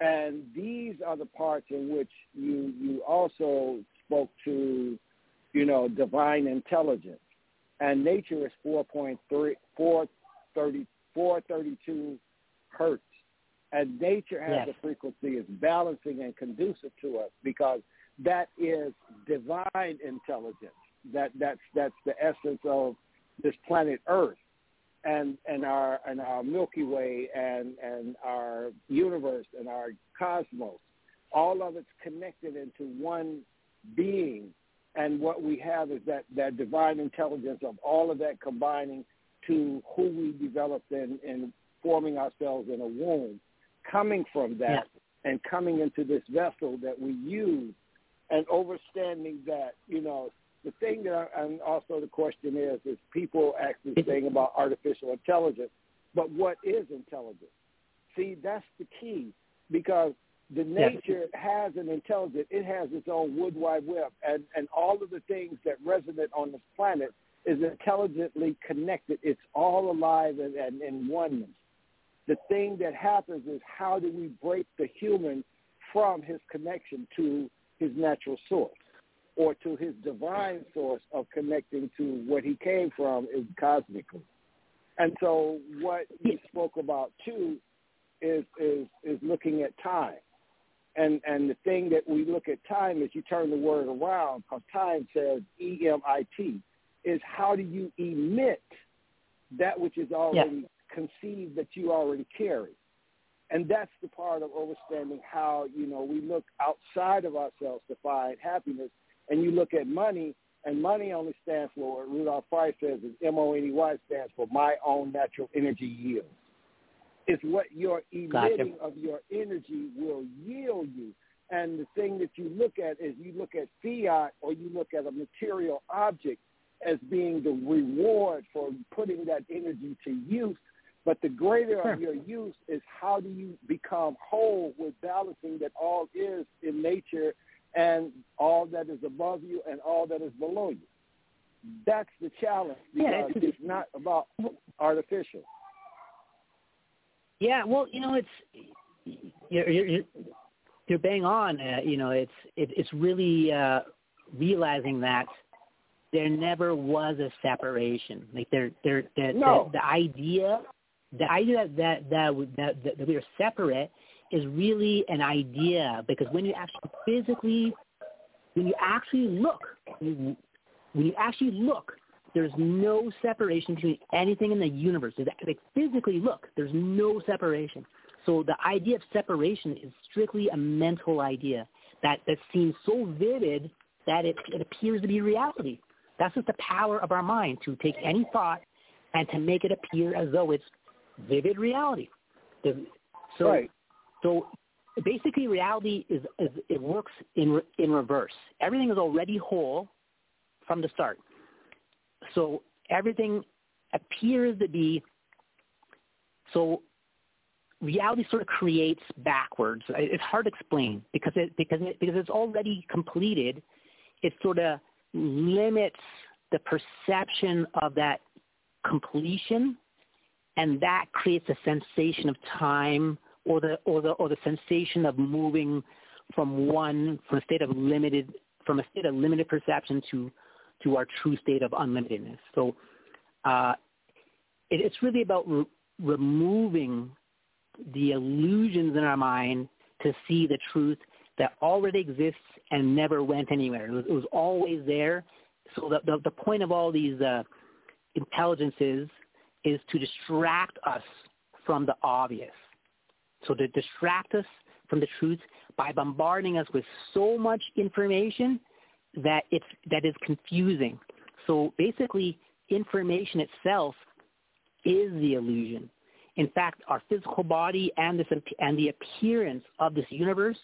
And these are the parts in which you, you also spoke to, you know, divine intelligence and nature is 4.3, 430, 432 hertz. And nature has yes. a frequency is balancing and conducive to us because that is divine intelligence. That that's that's the essence of this planet Earth and and our and our Milky Way and and our universe and our cosmos. All of it's connected into one being and what we have is that, that divine intelligence of all of that combining to who we developed in, in forming ourselves in a womb, coming from that yeah. and coming into this vessel that we use and understanding that, you know, the thing that, I, and also the question is, is people actually saying about artificial intelligence, but what is intelligence? See, that's the key because the nature has an intelligence. It has its own wood wide web, and and all of the things that resonate on this planet is intelligently connected. It's all alive and, and in oneness. The thing that happens is how do we break the human from his connection to his natural source or to his divine source of connecting to what he came from is cosmically. And so what you spoke about too is is is looking at time and and the thing that we look at time is you turn the word around because time says E M I T is how do you emit that which is already yeah. conceived that you already carry. And that's the part of understanding how, you know, we look outside of ourselves to find happiness and you look at money And money only stands for what Rudolph Price says is M-O-N-E-Y stands for my own natural energy yield. It's what your emitting gotcha. of your energy will yield you. And the thing that you look at is you look at fiat or you look at a material object as being the reward for putting that energy to use. But the greater sure. of your use is how do you become whole with balancing that all is in nature and all that is above you and all that is below you. That's the challenge because yeah, it's, it's not about artificial. Yeah, well, you know, it's you're you're, you're bang on. Uh, you know, it's it, it's really uh, realizing that there never was a separation. Like there there the, no. the, the idea the idea that that that, that, that we are separate is really an idea because when you actually physically when you actually look when you actually look there's no separation between anything in the universe. Like physically look, there's no separation. So the idea of separation is strictly a mental idea that, that seems so vivid that it, it appears to be reality. That's just the power of our mind to take any thought and to make it appear as though it's vivid reality. The, so, right. So basically, reality is, is it works in in reverse. Everything is already whole from the start. So everything appears to be so reality sort of creates backwards. It's hard to explain because it because it, because it's already completed. It sort of limits the perception of that completion, and that creates a sensation of time or the or the or the sensation of moving from one from a state of limited from a state of limited perception to to our true state of unlimitedness. So uh, it, it's really about re- removing the illusions in our mind to see the truth that already exists and never went anywhere. It was, it was always there. So the, the, the, point of all these uh, intelligences is to distract us from the obvious. So to distract us from the truth by bombarding us with so much information that it's that is confusing. So basically, information itself is the illusion. In fact, our physical body and this and the appearance of this universe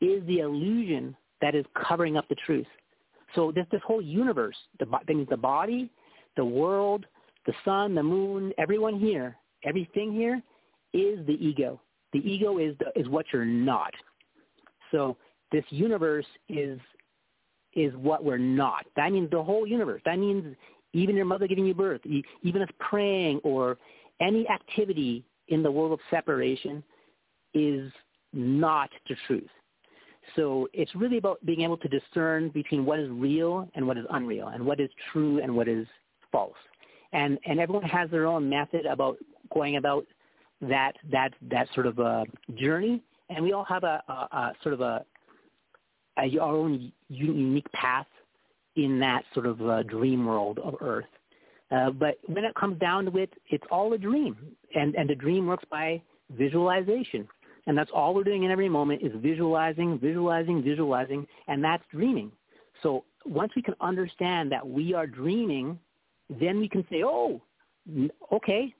is the illusion that is covering up the truth. So this this whole universe, the means the body, the world, the sun, the moon, everyone here, everything here is the ego. The ego is the, is what you're not. So this universe is is what we're not. That means the whole universe. That means even your mother giving you birth, even us praying or any activity in the world of separation is not the truth. So it's really about being able to discern between what is real and what is unreal and what is true and what is false. And, and everyone has their own method about going about that, that, that sort of a journey. And we all have a, a, a sort of a, a, our own unique path in that sort of uh, dream world of Earth. Uh, but when it comes down to it, it's all a dream, and and the dream works by visualization, and that's all we're doing in every moment is visualizing, visualizing, visualizing, and that's dreaming. So once we can understand that we are dreaming, then we can say, oh, okay,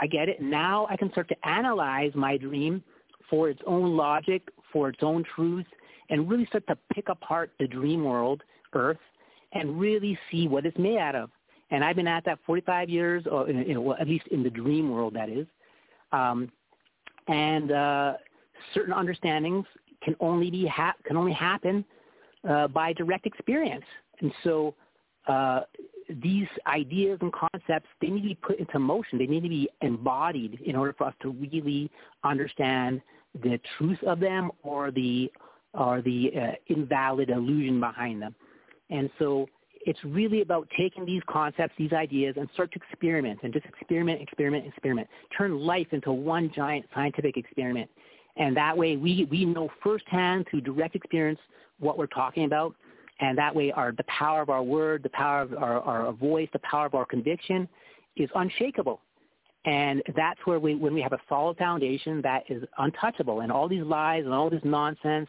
I get it. Now I can start to analyze my dream for its own logic, for its own truth, and really start to pick apart the dream world, Earth, and really see what it's made out of. And I've been at that 45 years, or you know, well, at least in the dream world, that is. Um, and uh, certain understandings can only be ha- can only happen uh, by direct experience. And so uh, these ideas and concepts they need to be put into motion. They need to be embodied in order for us to really understand the truth of them or the or the uh, invalid illusion behind them. And so it's really about taking these concepts, these ideas, and start to experiment and just experiment, experiment, experiment. Turn life into one giant scientific experiment. And that way we, we know firsthand through direct experience what we're talking about. And that way our, the power of our word, the power of our, our voice, the power of our conviction is unshakable. And that's where we, when we have a solid foundation that is untouchable and all these lies and all this nonsense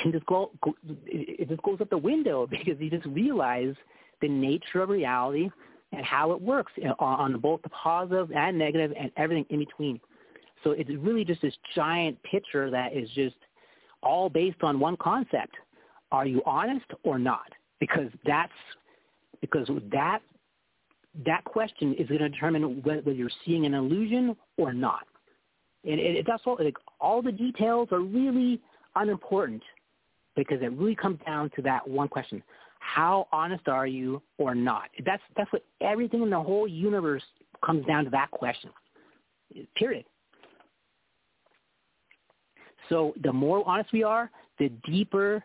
can just go, go it just goes out the window [LAUGHS] because you just realize the nature of reality and how it works on both the positive and negative and everything in between. So it's really just this giant picture that is just all based on one concept. Are you honest or not? Because that's because that that question is going to determine whether you're seeing an illusion or not. And it, that's all. Like all the details are really unimportant because it really comes down to that one question: How honest are you or not? That's that's what everything in the whole universe comes down to that question. Period. So the more honest we are, the deeper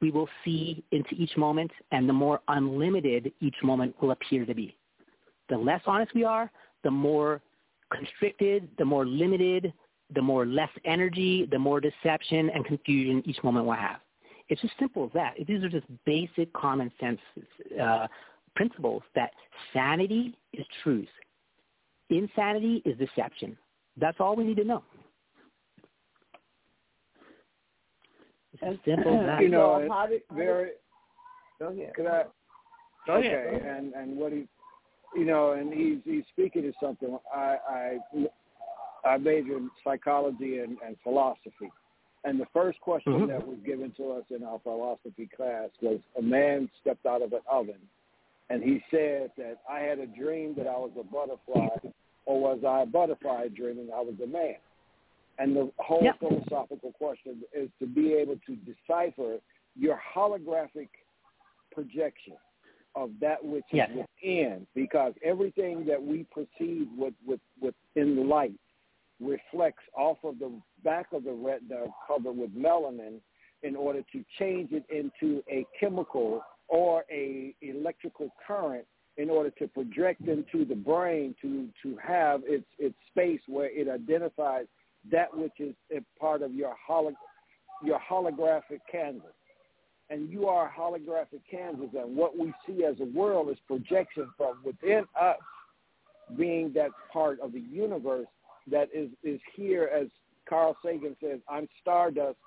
we will see into each moment and the more unlimited each moment will appear to be. The less honest we are, the more constricted, the more limited, the more less energy, the more deception and confusion each moment will have. It's as simple as that. These are just basic common sense uh, principles that sanity is truth. Insanity is deception. That's all we need to know. As simple as [LAUGHS] that. You know, how did, very. Go ahead. Could I? Go okay, ahead. and and what he, you know, and he's he's speaking to something. I I I majored in psychology and, and philosophy, and the first question mm-hmm. that was given to us in our philosophy class was: a man stepped out of an oven, and he said that I had a dream that I was a butterfly, or was I a butterfly dreaming I was a man? And the whole yep. philosophical question is to be able to decipher your holographic projection of that which yes. is within, because everything that we perceive with, with, within the light reflects off of the back of the retina covered with melanin in order to change it into a chemical or a electrical current in order to project into the brain to, to have its, its space where it identifies that which is a part of your your holographic canvas. And you are a holographic canvas, and what we see as a world is projection from within us, being that part of the universe that is, is here, as Carl Sagan says, I'm stardust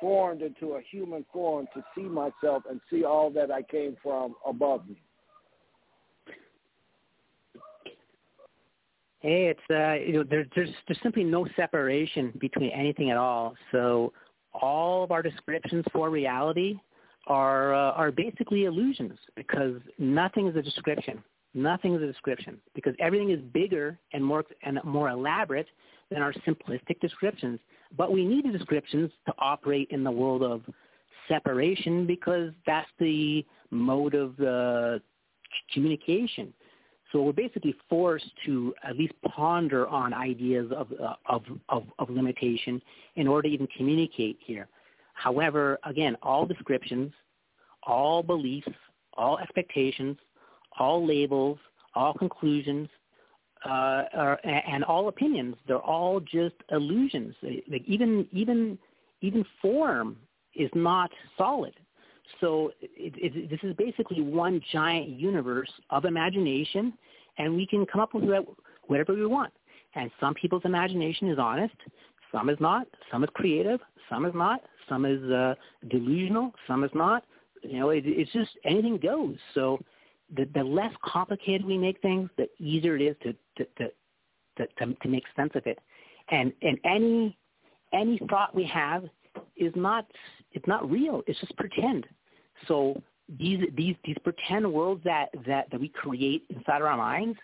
formed into a human form to see myself and see all that I came from above me. Hey, it's uh, you know, there, there's there's simply no separation between anything at all. So all of our descriptions for reality are uh, are basically illusions because nothing is a description. Nothing is a description because everything is bigger and more and more elaborate than our simplistic descriptions. But we need the descriptions to operate in the world of separation because that's the mode of uh, communication. So we're basically forced to at least ponder on ideas of, uh, of, of, of limitation in order to even communicate here. However, again, all descriptions, all beliefs, all expectations, all labels, all conclusions, uh, are, and all opinions, they're all just illusions. Like even even even form is not solid. So it, it, this is basically one giant universe of imagination, and we can come up with whatever we want. And some people's imagination is honest, some is not, some is creative, some is not, some is uh, delusional, some is not. You know, it, it's just anything goes. So the, the less complicated we make things, the easier it is to to, to to, to, to make sense of it. And and any any thought we have is not it's not real. It's just pretend. So these these these pretend worlds that that that we create inside of our minds,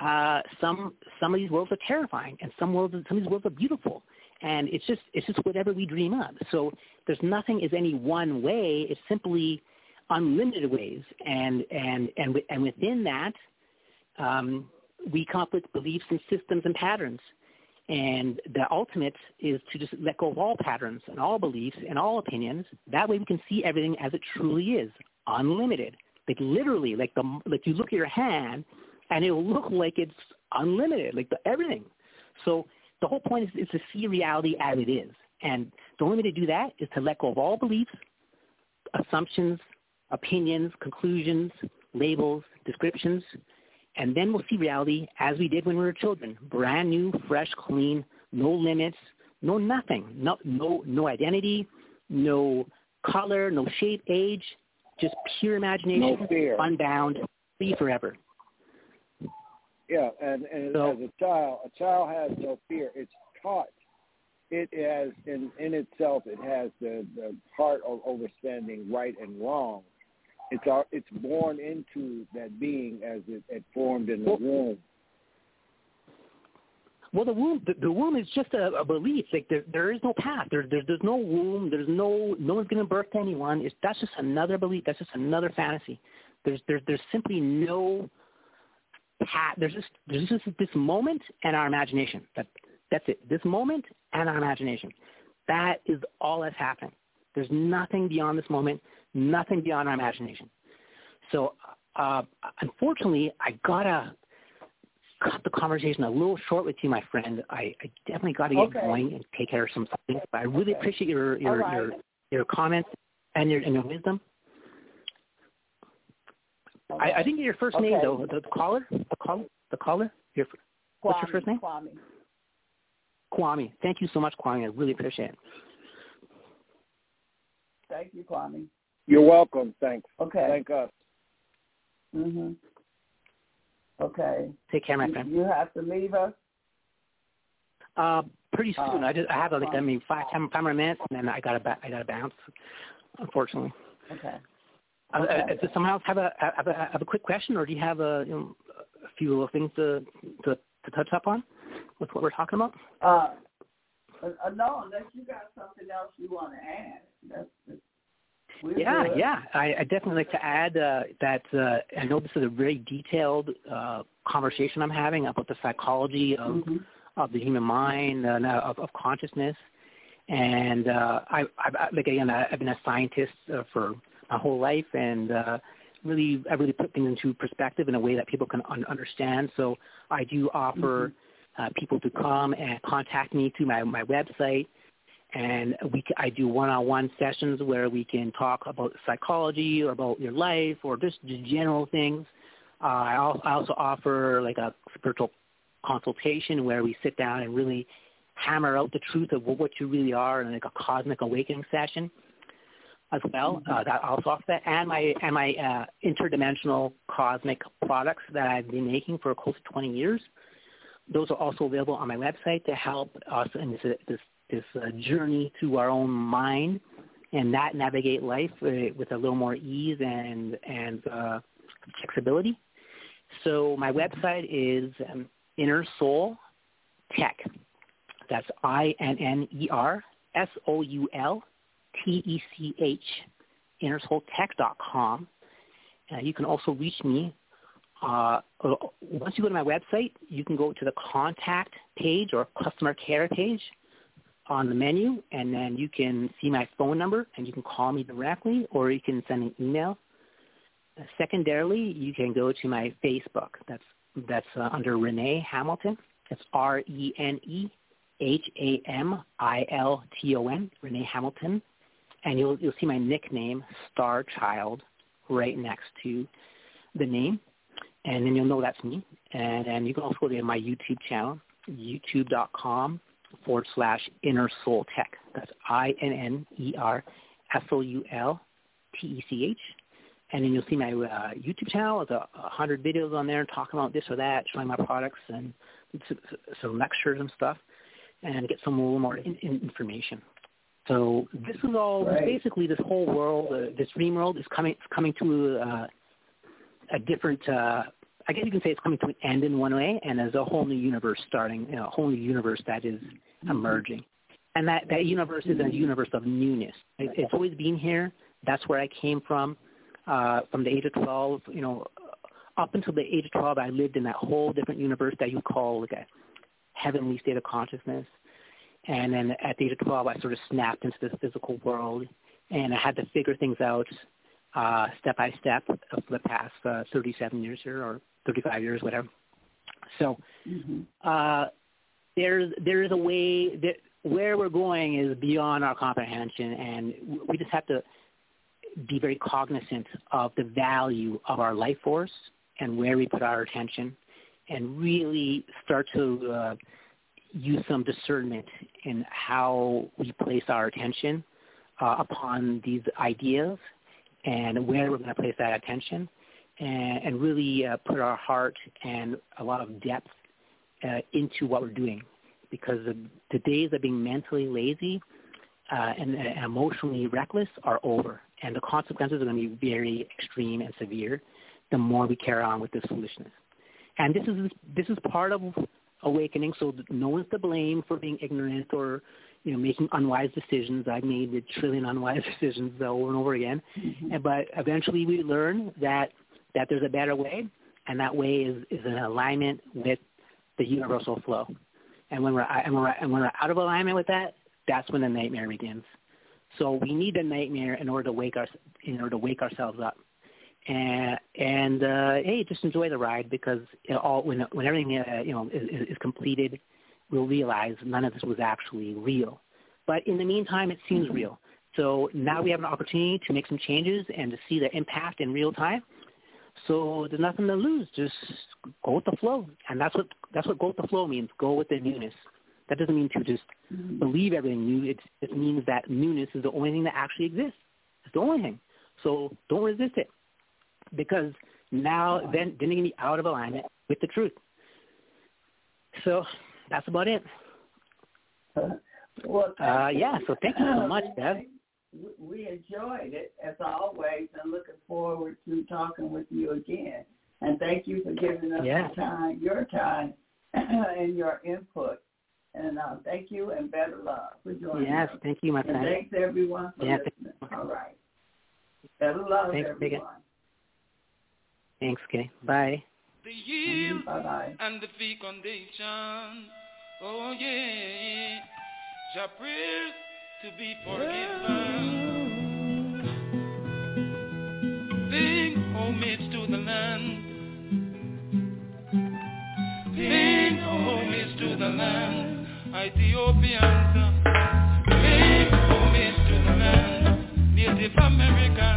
uh, some some of these worlds are terrifying, and some worlds some of these worlds are beautiful. And it's just it's just whatever we dream up. So there's nothing is any one way. It's simply unlimited ways, and and and and within that, um, we come up with beliefs and systems and patterns. And the ultimate is to just let go of all patterns and all beliefs and all opinions. That way we can see everything as it truly is, unlimited. Like literally, like the like you look at your hand and it'll look [LAUGHS] like it's unlimited, like the, everything. So the whole point is, is to see reality as it is. And the only way to do that is to let go of all beliefs, assumptions, opinions, conclusions, labels, descriptions, and then we'll see reality as we did when we were children, brand new, fresh, clean, no limits, no nothing, no no no identity, no color, no shape, age, just pure imagination, no fear. unbound, free forever. Yeah, and, and So- as a child, a child has no fear. It's taught. It has in in itself. It has the the heart of understanding right and wrong. It's our, it's born into that being as it, it formed in the Well- womb. Well, the womb, the, the womb is just a, a belief. Like there, there is no path. There, there, there's no womb. There's no, no one's giving birth to anyone. It's, that's just another belief. That's just another fantasy. There's, there's, there's simply no path. There's just, there's just this moment and our imagination. That, that's it. This moment and our imagination. That is all that's happening. There's nothing beyond this moment. Nothing beyond our imagination. So, uh, unfortunately, I gotta cut the conversation a little short with you, my friend. I, I definitely got to get Okay. going and take care of some things. But I really Okay. appreciate your your, right. your your comments and your and your wisdom. I, I didn't get your first name though. The, the caller, the caller, the caller. Your what's your first name? Kwame. Kwame. Thank you so much, Kwame. I really appreciate it. Thank you, Kwame. You're welcome. Thanks. Okay. Thank us. Mhm. Okay. Take care, my You, friend. you have to leave us. Uh, pretty soon. Uh, I just I have like I mean five ten five more minutes, and then I gotta I gotta bounce. Unfortunately. Okay. Uh, Okay. uh, does someone else have a have a have a quick question, or do you have a you know a few little things to to, to touch up on with what we're talking about? Uh, uh, uh, no, unless you got something else you want to add. That's, that's we're Yeah, good. yeah. I, I definitely like to add uh, that uh, I know this is a very detailed uh, conversation I'm having about the psychology of Mhm. of the human mind and uh, of, of consciousness. And uh, I, I, like again, I, I've been a scientist uh, for my whole life, and uh, really, I really put things into perspective in a way that people can un- understand. So I do offer uh, people to come and contact me through my my website, and we I do one-on-one sessions where we can talk about psychology or about your life or just general things. Uh, I, also offer like a spiritual consultation where we sit down and really hammer out the truth of what, you really are in like a cosmic awakening session as well. Uh, that I also offer that, and my and my uh, interdimensional cosmic products that I've been making for close to 20 years. Those are also available on my website to help us in this this this uh, journey through our own mind and that navigate life uh, with a little more ease and and uh, flexibility. So my website is um, Inner Soul Tech. That's I N N E R S O U L T E C H, innersoultech.com. Uh, you can also reach me. Uh, once you go to my website, you can go to the contact page or customer care page on the menu, and then you can see my phone number, and you can call me directly, or you can send an email. Secondarily, you can go to my Facebook. That's that's uh, under Rene Hamilton. It's R E N E H A M I L T O N, Rene Hamilton, and you'll you'll see my nickname Star Child right next to the name, and then you'll know that's me. And and you can also go to my YouTube channel, YouTube.com forward slash Inner Soul Tech. That's I N N E R S O U L T E C H. And then you'll see my uh, YouTube channel. There's a, a hundred videos on there talking about this or that, showing my products and some lectures and stuff, and get some a little more in, in information. So this is all Right. basically this whole world, uh, this dream world is coming it's coming to uh, a different. Uh, I guess you can say it's coming to an end in one way, and there's a whole new universe starting, you know, a whole new universe that is emerging. And that, that universe is a universe of newness. It, it's always been here. That's where I came from. Uh, from the age of 12, you know, up until the age of 12, I lived in that whole different universe that you call like a heavenly state of consciousness. And then at the age of 12, I sort of snapped into this physical world, and I had to figure things out uh, step by step for the past uh, 37 years here, or 35 years, whatever. So Mhm. uh, there's there is a way that where we're going is beyond our comprehension, and we just have to be very cognizant of the value of our life force and where we put our attention, and really start to uh, use some discernment in how we place our attention uh, upon these ideas and where we're going to place that attention and, and really uh, put our heart and a lot of depth uh, into what we're doing because the, the days of being mentally lazy uh, and, and emotionally reckless are over and the consequences are going to be very extreme and severe the more we carry on with this foolishness. And this is this is part of awakening. So no one's to blame for being ignorant or you know making unwise decisions. I've made a trillion unwise [LAUGHS] decisions over and over again. Mm-hmm. And, but eventually we learn that that there's a better way, and that way is is in alignment with the universal flow. And when we're and we're, and when we're out of alignment with that, that's when the nightmare begins. So we need the nightmare in order to wake our in order to wake ourselves up and and uh, hey, just enjoy the ride because all when when everything uh, you know is, is completed, we'll realize none of this was actually real. But in the meantime, it seems real. So now we have an opportunity to make some changes and to see the impact in real time. So there's nothing to lose. Just go with the flow, and that's what that's what go with the flow means. Go with the newness. That doesn't mean to just believe everything new. It, it means that newness is the only thing that actually exists. It's the only thing. So don't resist it because now then then you're gonna be out of alignment with the truth. So that's about it. Well, uh, yeah. So thank you so [CLEARS THROAT] much, Deb. We enjoyed it as always, and looking forward to talking with you again. And thank you for giving us yeah. time, your time, [CLEARS THROAT] and your input. And uh, thank you, and better love for joining yes, us. Yes, thank you, my friend. Thanks everyone for yeah, listening. All right. Better love, thanks, everyone. Megan. Thanks, Kay. Bye. The yield Bye-bye. and the fecundation. Oh, yeah. Your prayers to be forgiven. Being homage to the land. Being homage to the land. Ethiopians. Uh, Being homage to the land. Native Americans.